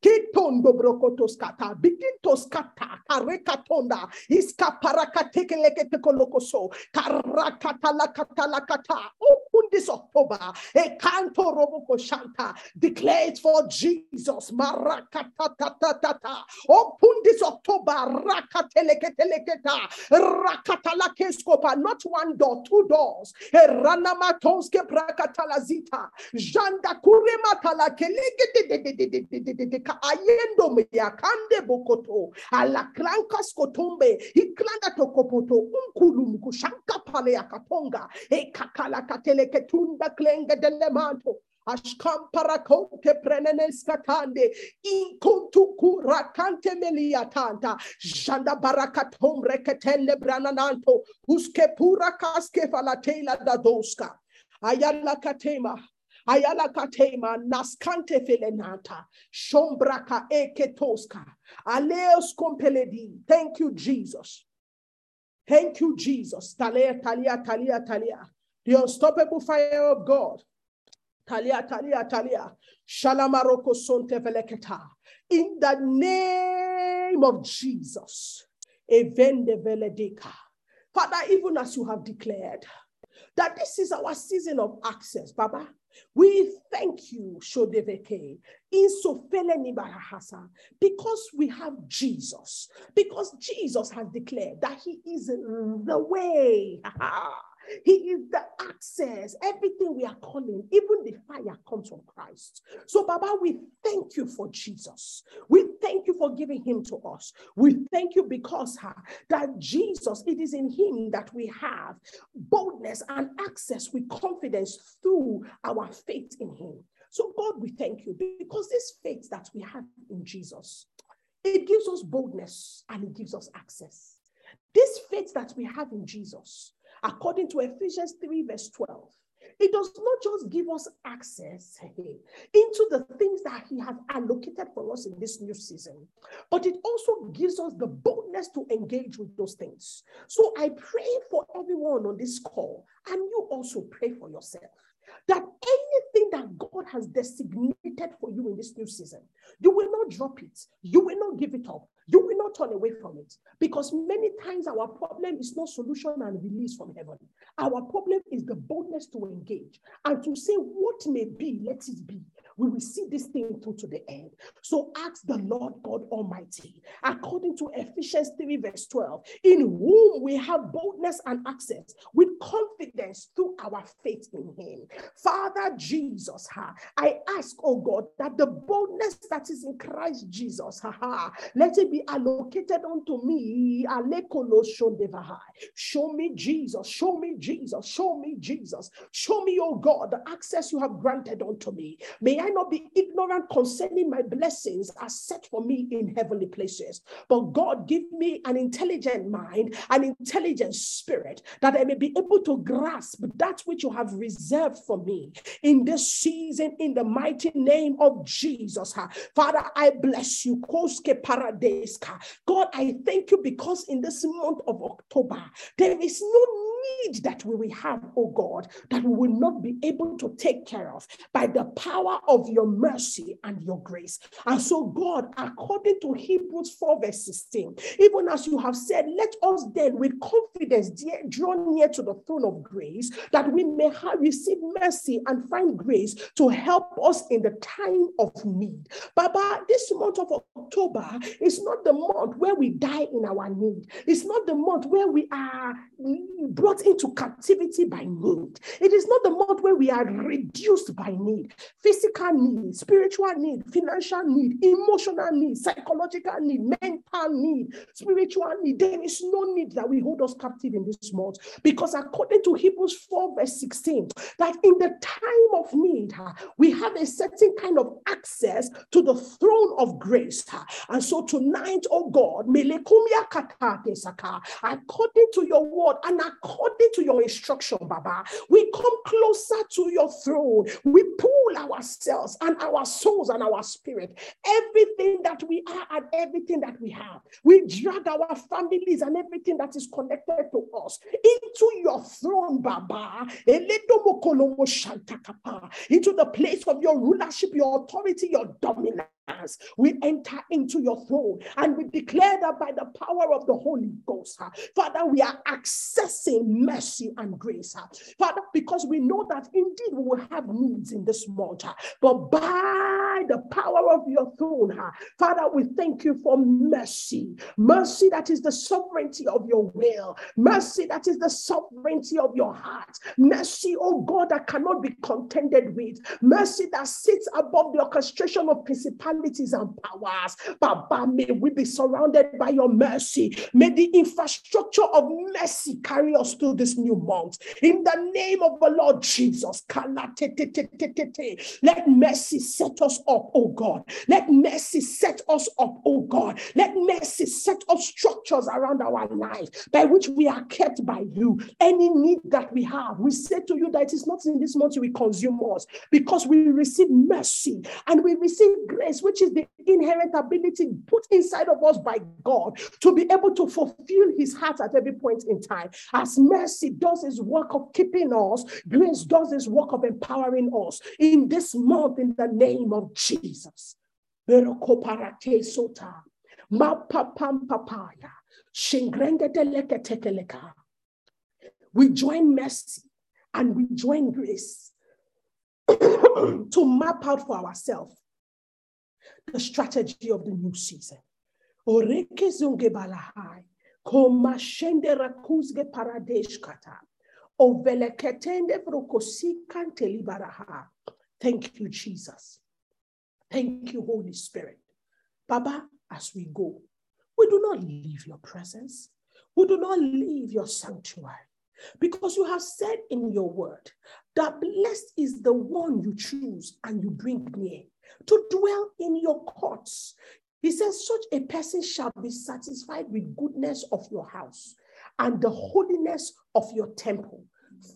Kitondo brokotos kata, bikintos kata, karekatonda, iska parakatekelekete kolokoso, karakata la kata la kata. Open this October, a canto roboko shanta, declared for Jesus, marakata tata tata. Open this October, rakateleketeleketa, rakatala keskopa, not one door, two doors. Ranamatonske prakatalazita, janda kuremata la keleke ka ayendo me yakande bokoto. Ala krankas kotombe. Iklanda tokopoto. Unkulu mkushanka pale yakatonga. E kakala katele ketunda klenge delemanto Ashkampara konte prenenes katande inkontuku rakante meliatanta janda barakatom reketele branananto. Uske pura kaske falatela dadoska. Ayala katema Ayala katema naskante felenata. Shombraka eketoska. Aleos kompeledi. Thank you, Jesus. Thank you, Jesus. Talia, talia, talia, talia. The unstoppable fire of God. Talia, talia, talia. Shalamaroko sonte veleketa. In the name of Jesus. Evende veledeka. Father, even as you have declared that this is our season of access, Baba. We thank you, Shodeveke, because we have Jesus, because Jesus has declared that He is the way. *laughs* He is the access. Everything we are calling, even the fire comes from Christ. So, Baba, we thank you for Jesus. We thank you for giving him to us. We thank you because uh, that Jesus, it is in him that we have boldness and access with confidence through our faith in him. So, God, we thank you because this faith that we have in Jesus, it gives us boldness and it gives us access. This faith that we have in Jesus, according to Ephesians 3, verse 12. It does not just give us access eh, into the things that He has allocated for us in this new season, but it also gives us the boldness to engage with those things. So I pray for everyone on this call, and you also pray for yourself that that God has designated for you in this new season, you will not drop it, you will not give it up, you will not turn away from it. Because many times our problem is not solution and release from heaven. Our problem is the boldness to engage and to say, What may be, let it be we will see this thing through to the end. So ask the Lord God Almighty, according to Ephesians 3, verse 12, in whom we have boldness and access with confidence through our faith in Him. Father Jesus, ha, I ask, oh God, that the boldness that is in Christ Jesus, ha let it be allocated unto me. Show me Jesus, show me Jesus, show me Jesus, show me, oh God, the access you have granted unto me. May I I not be ignorant concerning my blessings as set for me in heavenly places. But God, give me an intelligent mind, an intelligent spirit, that I may be able to grasp that which you have reserved for me in this season, in the mighty name of Jesus. Father, I bless you. God, I thank you because in this month of October, there is no need that we will have, oh God, that we will not be able to take care of by the power of your mercy and your grace. And so, God, according to Hebrews 4, verse 16, even as you have said, let us then with confidence draw near to the throne of grace that we may have receive mercy and find grace to help us in the time of need. Baba, this month of October is not the month where we die in our need. It's not the month where we are brought brought into captivity by need. It is not the month where we are reduced by need, physical need, spiritual need, financial need, emotional need, psychological need, mental need, spiritual need. There is no need that we hold us captive in this month because according to Hebrews 4, verse 16, that in the time of need, we have a certain kind of access to the throne of grace. And so tonight, oh God, according to your word and according to your instruction, Baba, we come closer to your throne. We pull ourselves and our souls and our spirit, everything that we are and everything that we have. We drag our families and everything that is connected to us into your throne, Baba, into the place of your rulership, your authority, your dominance us. We enter into your throne and we declare that by the power of the Holy Ghost, uh, Father, we are accessing mercy and grace, uh, Father, because we know that indeed we will have needs in this month, uh, but by the power of your throne, Father, we thank you for mercy, mercy that is the sovereignty of your will, mercy that is the sovereignty of your heart, mercy, oh God, that cannot be contended with, mercy that sits above the orchestration of principalities principalities and powers. Baba, may we be surrounded by your mercy. May the infrastructure of mercy carry us through this new month. In the name of the Lord Jesus, let mercy set us up, oh God. Let mercy set us up, oh God. Let mercy set up structures around our life by which we are kept by you. Any need that we have, we say to you that it is not in this month we consume us because we receive mercy and we receive grace which is the inherent ability put inside of us by God to be able to fulfill his heart at every point in time. As mercy does his work of keeping us, grace does his work of empowering us in this month in the name of Jesus. We join mercy and we join grace *coughs* to map out for ourselves the strategy of the new season. Rakuzge. Thank you, Jesus. Thank you, Holy Spirit. Baba, as we go, we do not leave your presence. We do not leave your sanctuary. Because you have said in your word that blessed is the one you choose and you bring near to dwell in your courts. He says, Such a person shall be satisfied with goodness of your house and the holiness of your temple.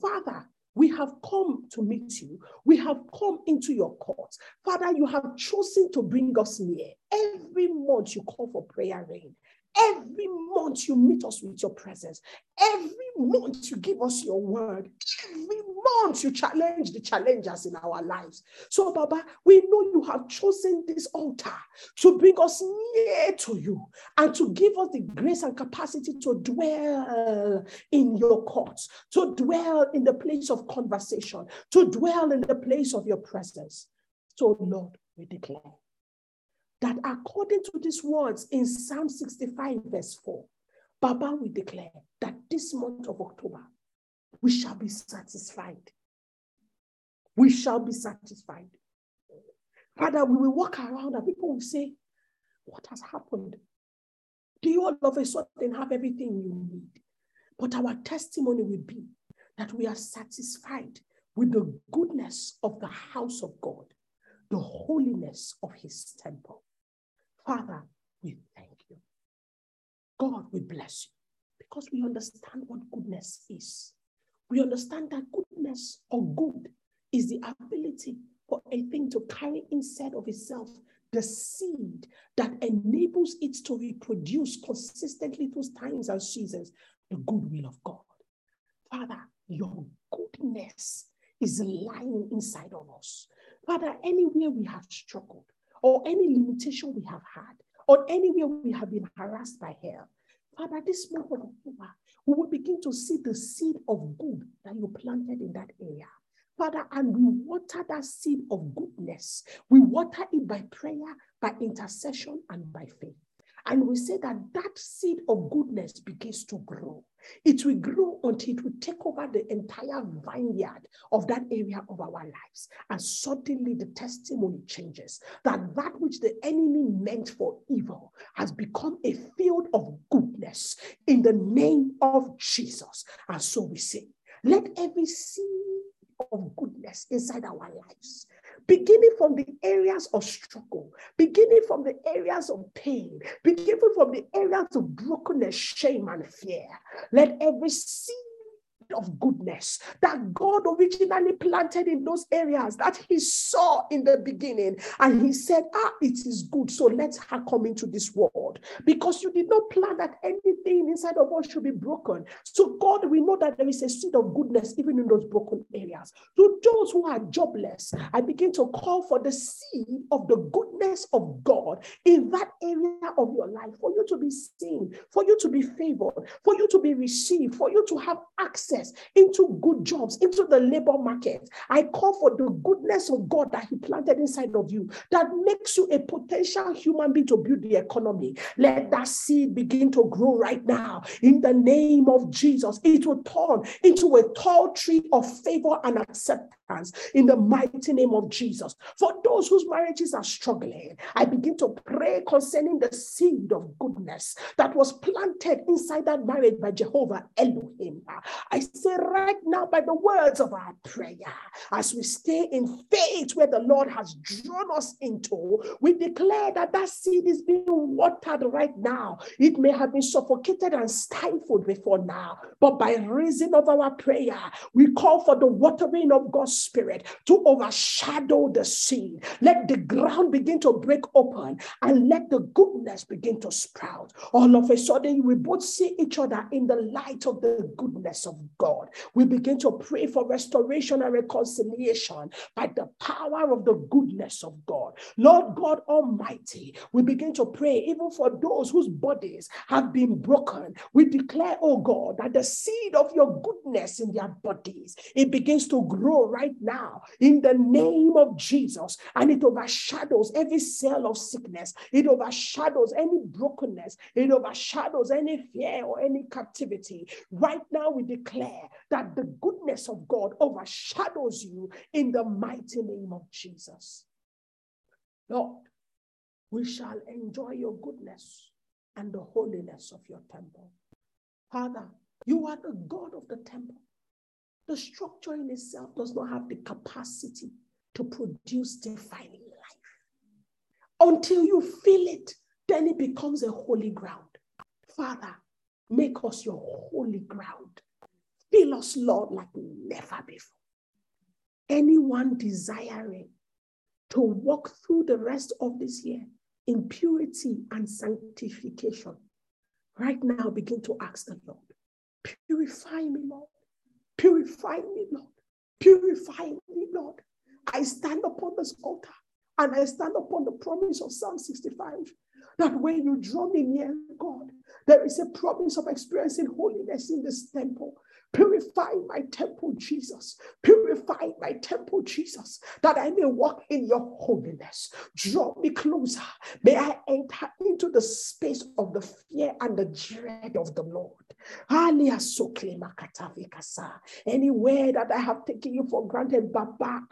Father, we have come to meet you. We have come into your courts. Father, you have chosen to bring us near. Every month you call for prayer rain. Every month you meet us with your presence. Every month you give us your word. Every month you challenge the challengers in our lives. So, Baba, we know you have chosen this altar to bring us near to you and to give us the grace and capacity to dwell in your courts, to dwell in the place of conversation, to dwell in the place of your presence. So, Lord, we declare that according to these words in Psalm 65, verse 4, Baba, we declare that this month of October, we shall be satisfied. We shall be satisfied. Father, we will walk around and people will say, What has happened? Do you all of a sudden have everything you need? But our testimony will be that we are satisfied with the goodness of the house of God, the holiness of his temple. Father, we thank you. God, we bless you because we understand what goodness is. We understand that goodness or good is the ability for a thing to carry inside of itself the seed that enables it to reproduce consistently through times and seasons the goodwill of God. Father, your goodness is lying inside of us. Father, anywhere we have struggled, or any limitation we have had, or anywhere we have been harassed by hell. Father, this month of October, we will begin to see the seed of good that you planted in that area. Father, and we water that seed of goodness. We water it by prayer, by intercession, and by faith. And we say that that seed of goodness begins to grow. It will grow until it will take over the entire vineyard of that area of our lives. And suddenly the testimony changes that that which the enemy meant for evil has become a field of goodness in the name of Jesus. And so we say, let every seed of goodness inside our lives beginning from the areas of struggle, beginning from the areas of pain, beginning from the areas of brokenness, shame, and fear. Let every seed of goodness that God originally planted in those areas that He saw in the beginning. And He said, Ah, it is good. So let her come into this world because you did not plan that anything inside of us should be broken. So, God, we know that there is a seed of goodness even in those broken areas. To those who are jobless, I begin to call for the seed of the goodness of God in that area of your life for you to be seen, for you to be favored, for you to be received, for you to have access into good jobs, into the labor market. I call for the goodness of God that He planted inside of you that makes you a potential human being to build the economy. Let that seed begin to grow right now in the name of Jesus. It will turn into a tall tree of favor and acceptance in the mighty name of Jesus. For those whose marriages are struggling, I begin to pray concerning the seed of goodness that was planted inside that marriage by Jehovah Elohim. I say right now, by the words of our prayer, as we stay in faith where the Lord has drawn us into, we declare that that seed is being watered right now. It may have been suffocated and stifled before now, but by reason of our prayer, we call for the watering of God's Spirit to overshadow the seed. Let the ground begin to break open and let the goodness begin to sprout. All of a sudden, we both see each other in the light of the goodness of God. We begin to pray for restoration and reconciliation by the power of the goodness of God. Lord God Almighty, we begin to pray even for those whose bodies have been broken. We declare, oh God, that the seed of your goodness in their bodies, it begins to grow right now in the name of Jesus. And it overshadows every cell of sickness. It overshadows any brokenness. It overshadows any fear or any captivity. Right now, we declare that the goodness of God overshadows you in the mighty name of Jesus. Lord, we shall enjoy your goodness and the holiness of your temple. Father, you are the God of the temple. The structure in itself does not have the capacity to produce defining life. Until you feel it, then it becomes a holy ground. Father, make us your holy ground. Fill us, Lord, like never before. Anyone desiring to walk through the rest of this year in purity and sanctification, right now begin to ask the Lord, purify me, Lord. Purify me, Lord. Purify me, Lord. I stand upon this altar and I stand upon the promise of Psalm 65 that when you draw me near there is a promise of experiencing holiness in this temple. Purify my temple, Jesus. Purify my temple, Jesus, that I may walk in your holiness. Draw me closer. May I enter into the space of the fear and the dread of the Lord. Anywhere that I have taken you for granted, Baba,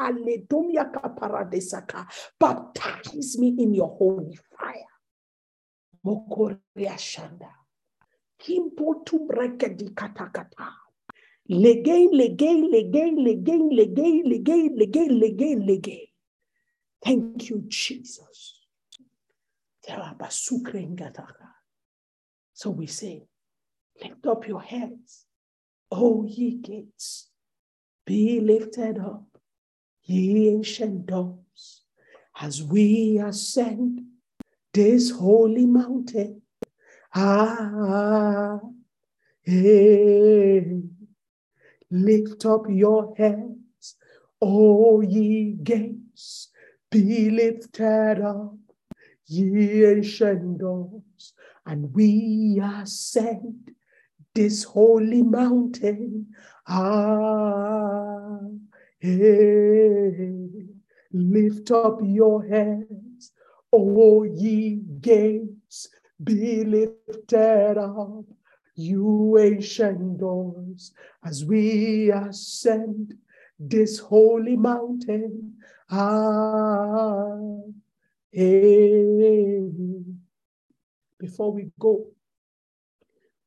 baptize me in your holy fire. Mokoria Shanda. Kimpo tumrekedi katakata. Legain, legain, legain, legain, legain, legain, legain, legain, legain. Thank you, Jesus. So we say, lift up your heads, O oh, ye gates, be lifted up, ye ancient doors, as we ascend this holy mountain. Ah, hey. Lift up your heads, O ye gates, be lifted up, ye ancient doors, and we ascend this holy mountain. Ah, hey, lift up your heads, O ye gates, be lifted up, you ancient doors, as we ascend this holy mountain. Ah, hey. Before we go,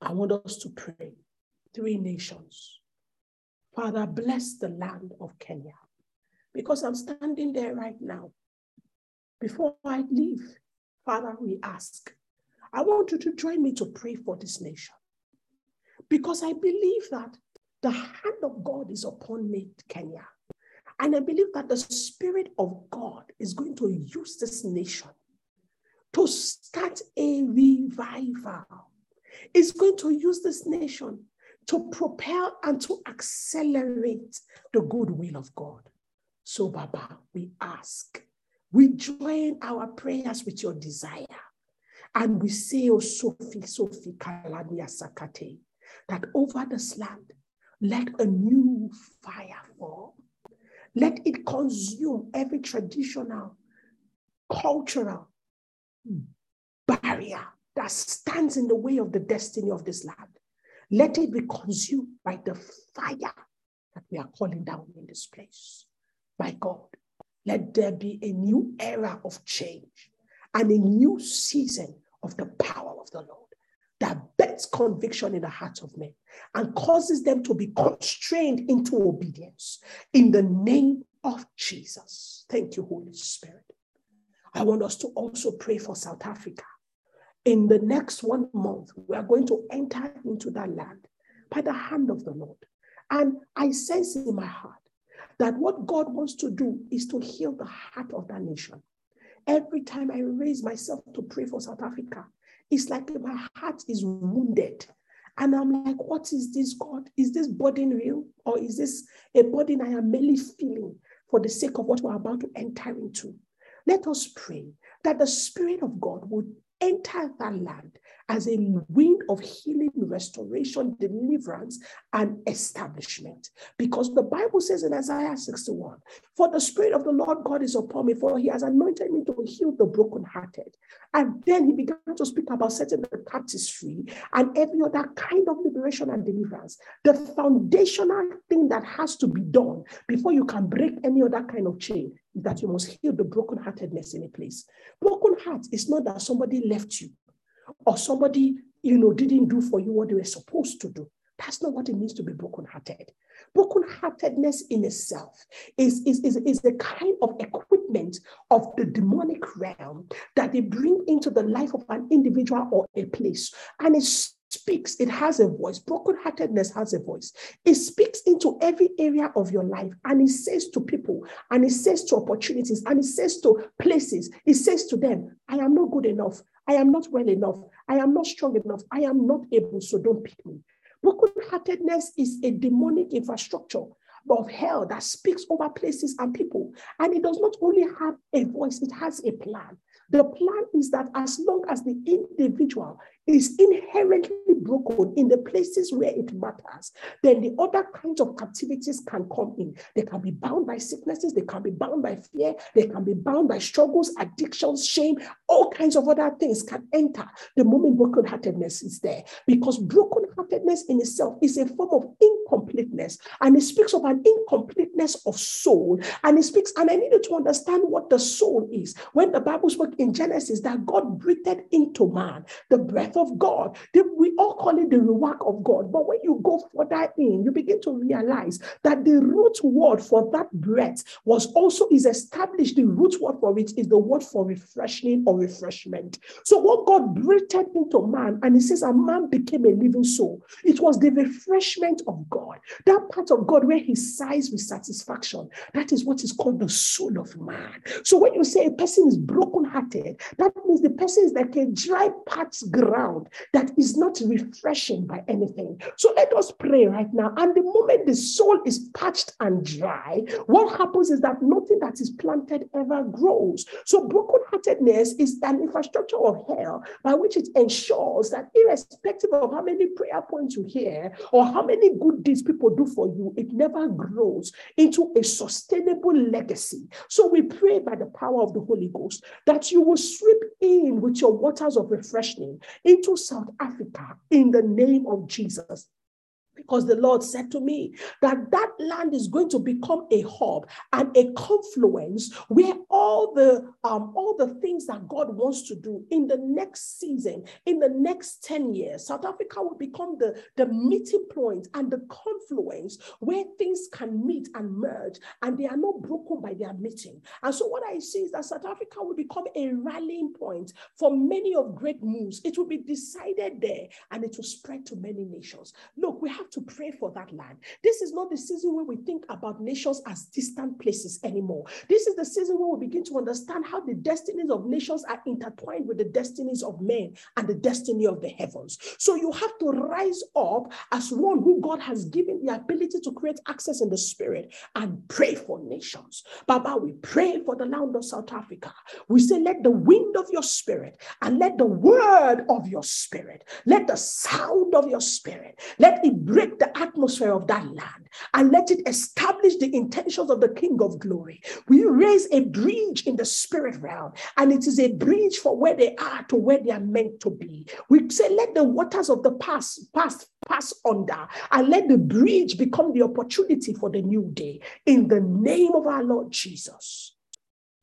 I want us to pray. Three nations. Father, bless the land of Kenya because I'm standing there right now. Before I leave, Father, we ask, I want you to join me to pray for this nation because I believe that the hand of God is upon me, Kenya. And I believe that the Spirit of God is going to use this nation to start a revival. It's going to use this nation to propel and to accelerate the good will of God. So, Baba, we ask, we join our prayers with your desire. And we say, Oh, Sophie, Sophie, Kalania Sakate, that over this land, let a new fire fall let it consume every traditional, cultural hmm. barrier that stands in the way of the destiny of this land. Let it be consumed by the fire that we are calling down in this place. My God, let there be a new era of change and a new season of the power of the Lord that bets conviction in the hearts of men and causes them to be constrained into obedience in the name of Jesus. Thank you, Holy Spirit. I want us to also pray for South Africa. In the next one month, we are going to enter into that land by the hand of the Lord. And I sense in my heart that what God wants to do is to heal the heart of that nation. Every time I raise myself to pray for South Africa, it's like my heart is wounded. And I'm like, what is this, God? Is this burden real? Or is this a burden I am merely feeling for the sake of what we're about to enter into? Let us pray that the Spirit of God would enter that land as a wind of healing, restoration, deliverance, and establishment. Because the Bible says in Isaiah 61 For the Spirit of the Lord God is upon me, for he has anointed me to heal the brokenhearted. And then he began to speak about setting the captives free and every other kind of liberation and deliverance. The foundational thing that has to be done before you can break any other kind of chain that you must heal the brokenheartedness in a place. Broken heart is not that somebody left you or somebody, you know, didn't do for you what they were supposed to do. That's not what it means to be brokenhearted. Brokenheartedness in itself is, is, is, is the kind of equipment of the demonic realm that they bring into the life of an individual or a place. And it's speaks, it has a voice. Brokenheartedness has a voice. It speaks into every area of your life and it says to people, and it says to opportunities, and it says to places, it says to them, I am not good enough. I am not well enough. I am not strong enough. I am not able, so don't pick me. Brokenheartedness is a demonic infrastructure of hell that speaks over places and people. And it does not only have a voice, it has a plan. The plan is that as long as the individual is inherently broken in the places where it matters, then the other kinds of captivities can come in. They can be bound by sicknesses, they can be bound by fear, they can be bound by struggles, addictions, shame, all kinds of other things can enter the moment brokenheartedness is there. Because brokenheartedness in itself is a form of incompleteness, and it speaks of an incompleteness of soul. And it speaks, and I needed to understand what the soul is. When the Bible spoke in Genesis that God breathed into man the breath of God. We all call it the work of God. But when you go further in, you begin to realize that the root word for that breath was also is established. The root word for it is the word for refreshing or refreshment. So what God breathed into man, and he says, a man became a living soul. It was the refreshment of God. That part of God where he sighs with satisfaction. That is what is called the soul of man. So when you say a person is broken-hearted, that means the person is like a dry parched ground that is not refreshing by anything. So let us pray right now. And the moment the soul is parched and dry, what happens is that nothing that is planted ever grows. So brokenheartedness is an infrastructure of hell by which it ensures that irrespective of how many prayer points you hear or how many good deeds people do for you, it never grows into a sustainable legacy. So we pray by the power of the Holy Ghost that you will sweep in with your waters of refreshing into South Africa in the name of Jesus because the Lord said to me that that land is going to become a hub and a confluence where all the um, all the things that God wants to do in the next season, in the next 10 years, South Africa will become the, the meeting point and the confluence where things can meet and merge and they are not broken by their meeting. And so what I see is that South Africa will become a rallying point for many of great moves. It will be decided there and it will spread to many nations. Look, we have to pray for that land. This is not the season where we think about nations as distant places anymore. This is the season where we begin to understand how the destinies of nations are intertwined with the destinies of men and the destiny of the heavens. So you have to rise up as one who God has given the ability to create access in the spirit and pray for nations. Baba, we pray for the land of South Africa. We say, let the wind of your spirit and let the word of your spirit, let the sound of your spirit, let it break the atmosphere of that land and let it establish the intentions of the King of glory. We raise a bridge in the spirit realm, and it is a bridge for where they are to where they are meant to be. We say, let the waters of the past pass pass under, and let the bridge become the opportunity for the new day. In the name of our Lord Jesus.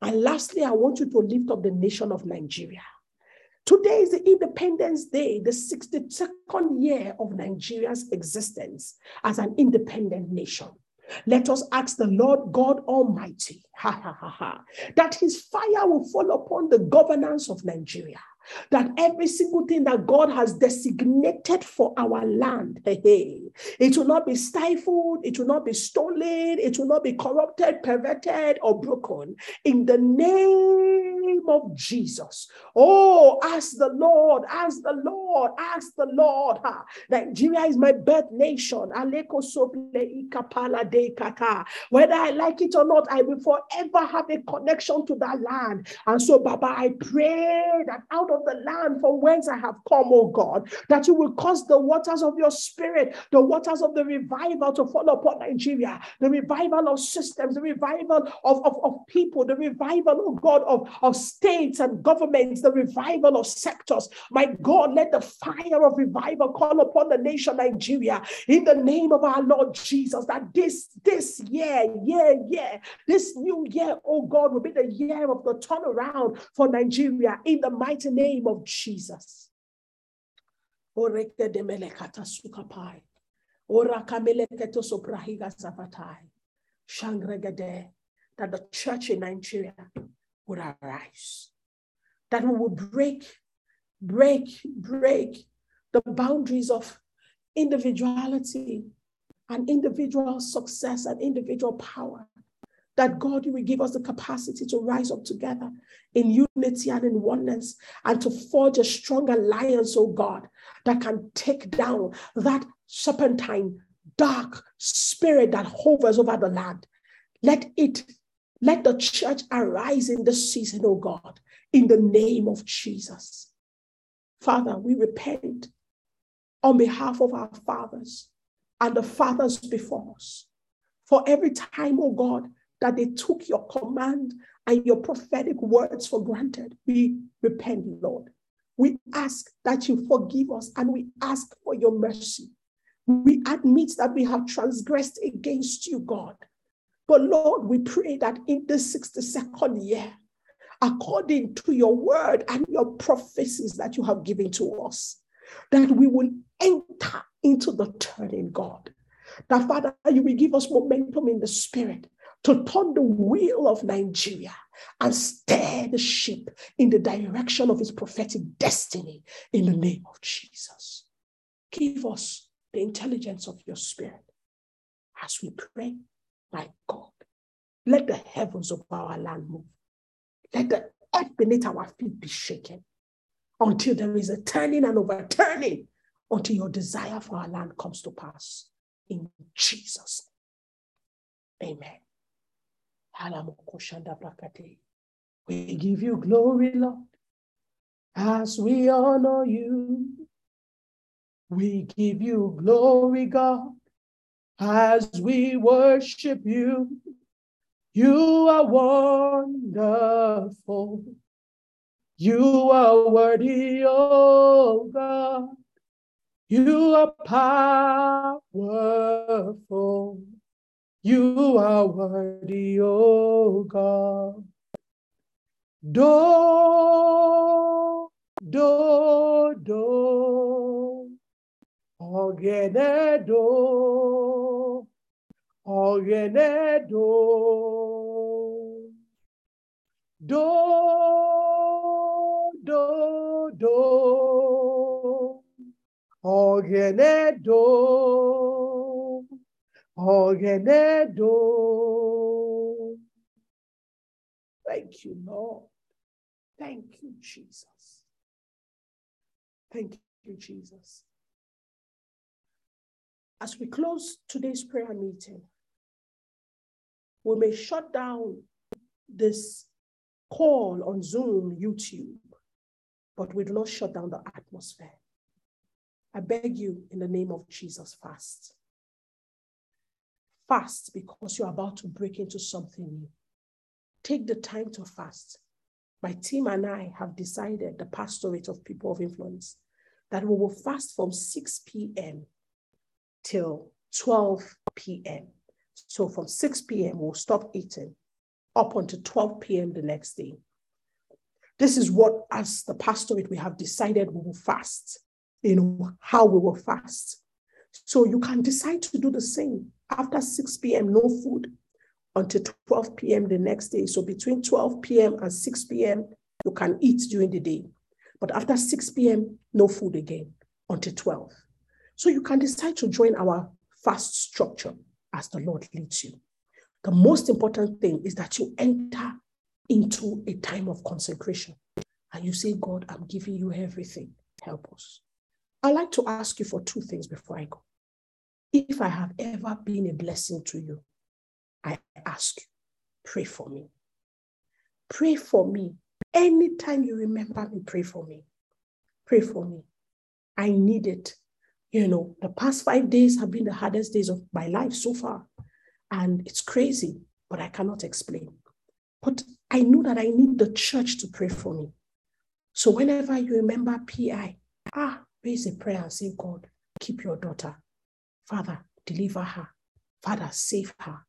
And lastly, I want you to lift up the nation of Nigeria. Today is the Independence Day, the 62nd year of Nigeria's existence as an independent nation. Let us ask the Lord God Almighty ha, ha, ha, ha, that his fire will fall upon the governance of Nigeria that every single thing that God has designated for our land, hey, hey, it will not be stifled, it will not be stolen, it will not be corrupted, perverted, or broken. In the name of Jesus. Oh, ask the Lord, ask the Lord, ask the Lord. Ha. Nigeria is my birth nation. Whether I like it or not, I will forever have a connection to that land. And so, Baba, I pray that out of of the land from whence I have come, O God, that you will cause the waters of your spirit, the waters of the revival to fall upon Nigeria, the revival of systems, the revival of, of, of people, the revival, oh God, of, of states and governments, the revival of sectors. My God, let the fire of revival call upon the nation Nigeria in the name of our Lord Jesus, that this, this year, year, year, this new year, oh God, will be the year of the turnaround for Nigeria in the mighty name name of Jesus. That the church in Nigeria would arise. That we will break, break, break the boundaries of individuality and individual success and individual power that God, you will give us the capacity to rise up together in unity and in oneness and to forge a strong alliance, oh God, that can take down that serpentine, dark spirit that hovers over the land. Let it, let the church arise in this season, oh God, in the name of Jesus. Father, we repent on behalf of our fathers and the fathers before us. For every time, oh God, that they took your command and your prophetic words for granted. We repent, Lord. We ask that you forgive us and we ask for your mercy. We admit that we have transgressed against you, God. But Lord, we pray that in the 62nd year, according to your word and your prophecies that you have given to us, that we will enter into the turning, God. That Father, you will give us momentum in the spirit to turn the wheel of Nigeria and steer the ship in the direction of its prophetic destiny in the name of Jesus. Give us the intelligence of your spirit as we pray, my God. Let the heavens of our land move. Let the earth beneath our feet be shaken until there is a turning and overturning, until your desire for our land comes to pass. In Jesus' name. Amen. We give you glory, Lord, as we honor you. We give you glory, God, as we worship you. You are wonderful. You are worthy, oh God. You are powerful. You are worthy, oh God. Do, do, do. Ogene do. Ogene do. Do, do, do. Ogene do. Ogene do. Thank you, Lord. Thank you, Jesus. Thank you, Jesus. As we close today's prayer meeting, we may shut down this call on Zoom, YouTube, but we do not shut down the atmosphere. I beg you in the name of Jesus, fast. Fast because you're about to break into something new. Take the time to fast. My team and I have decided, the pastorate of people of influence, that we will fast from 6 p.m. till 12 p.m. So from 6 p.m., we'll stop eating up until 12 p.m. the next day. This is what, as the pastorate, we have decided we will fast, you know, how we will fast. So you can decide to do the same. After 6 p.m., no food until 12 p.m. the next day. So between 12 p.m. and 6 p.m., you can eat during the day. But after 6 p.m., no food again until 12. So you can decide to join our fast structure as the Lord leads you. The most important thing is that you enter into a time of consecration and you say, God, I'm giving you everything. Help us. I'd like to ask you for two things before I go. If I have ever been a blessing to you, I ask you, pray for me. Pray for me. Anytime you remember me, pray for me. Pray for me. I need it. You know, the past five days have been the hardest days of my life so far. And it's crazy, but I cannot explain. But I know that I need the church to pray for me. So whenever you remember PI, ah, raise a prayer and say, God, keep your daughter. Father, deliver her. Father, save her.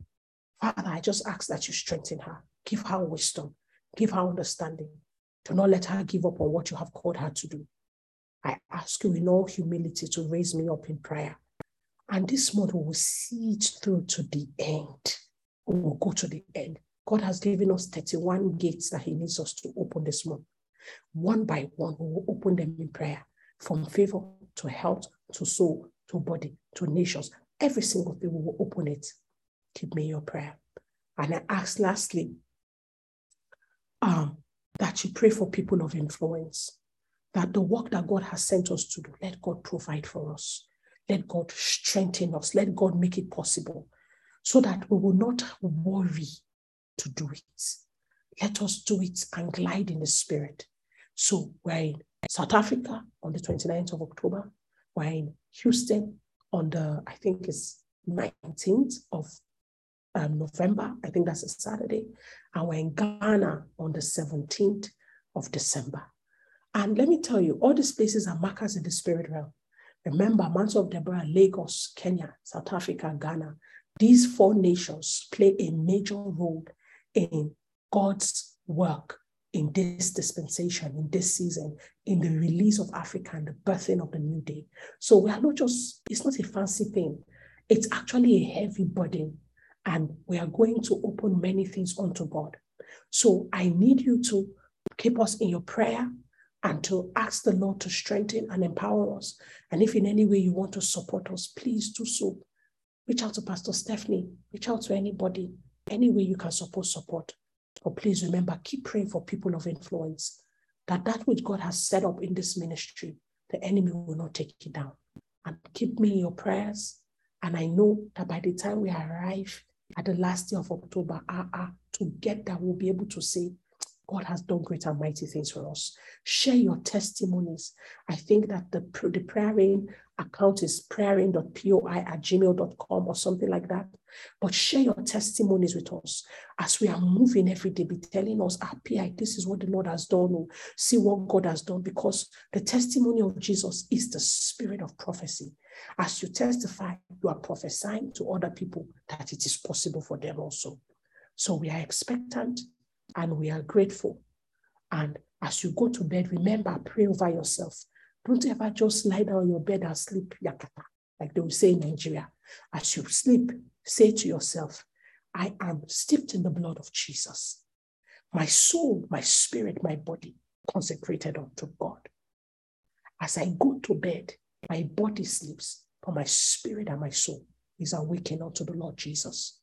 Father, I just ask that you strengthen her, give her wisdom, give her understanding. Do not let her give up on what you have called her to do. I ask you in all humility to raise me up in prayer. And this we will see it through to the end. We will go to the end. God has given us 31 gates that He needs us to open this month. One by one, we will open them in prayer from favor to health to soul to body to nations. Every single thing we will open it Give me your prayer. And I ask lastly um, that you pray for people of influence, that the work that God has sent us to do, let God provide for us. Let God strengthen us. Let God make it possible so that we will not worry to do it. Let us do it and glide in the spirit. So we're in South Africa on the 29th of October. We're in Houston on the, I think it's 19th of um, November. I think that's a Saturday. And we're in Ghana on the 17th of December. And let me tell you, all these places are markers in the spirit realm. Remember, Mount of Deborah, Lagos, Kenya, South Africa, Ghana. These four nations play a major role in God's work in this dispensation, in this season, in the release of Africa and the birthing of the new day. So we are not just, it's not a fancy thing. It's actually a heavy burden and we are going to open many things unto God. So I need you to keep us in your prayer and to ask the Lord to strengthen and empower us. And if in any way you want to support us, please do so. Reach out to Pastor Stephanie, reach out to anybody, any way you can support, support. But please remember, keep praying for people of influence, that that which God has set up in this ministry, the enemy will not take it down. And keep me in your prayers. And I know that by the time we arrive at the last day of October, ah, ah, together we'll be able to say, God has done great and mighty things for us. Share your testimonies. I think that the, the prayer rain account is prayering.poi at gmail.com or something like that. But share your testimonies with us as we are moving every day, be telling us, ah, PI, this is what the Lord has done. Or see what God has done because the testimony of Jesus is the spirit of prophecy. As you testify, you are prophesying to other people that it is possible for them also. So we are expectant and we are grateful. And as you go to bed, remember, pray over yourself. Don't ever just lie down on your bed and sleep, yakata, like they will say in Nigeria. As you sleep, say to yourself, I am steeped in the blood of Jesus. My soul, my spirit, my body consecrated unto God. As I go to bed, my body sleeps, but my spirit and my soul is awakened unto the Lord Jesus.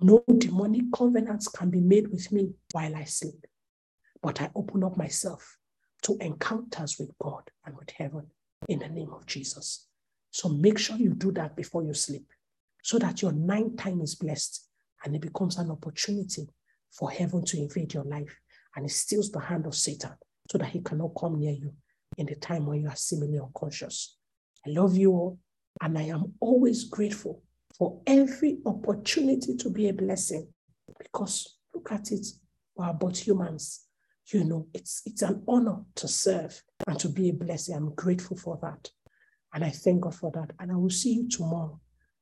No demonic covenants can be made with me while I sleep, but I open up myself to encounters with God and with heaven in the name of Jesus. So make sure you do that before you sleep so that your night time is blessed and it becomes an opportunity for heaven to invade your life and it steals the hand of Satan so that he cannot come near you in the time when you are seemingly unconscious. I love you all and I am always grateful for every opportunity to be a blessing because look at it, we are but humans you know, it's it's an honor to serve and to be a blessing. I'm grateful for that. And I thank God for that. And I will see you tomorrow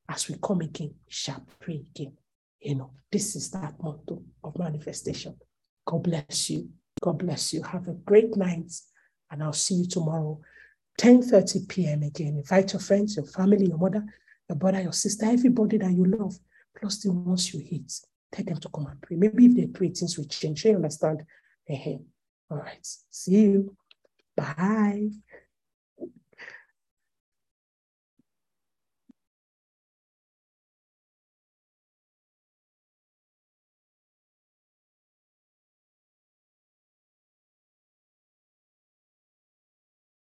as we come again. We shall pray again. You know, this is that motto of manifestation. God bless you. God bless you. Have a great night. And I'll see you tomorrow, 10:30 p.m. again. Invite your friends, your family, your mother, your brother, your sister, everybody that you love, plus the ones you hate. Tell them to come and pray. Maybe if they pray, things will change. You understand? All right. See you. Bye.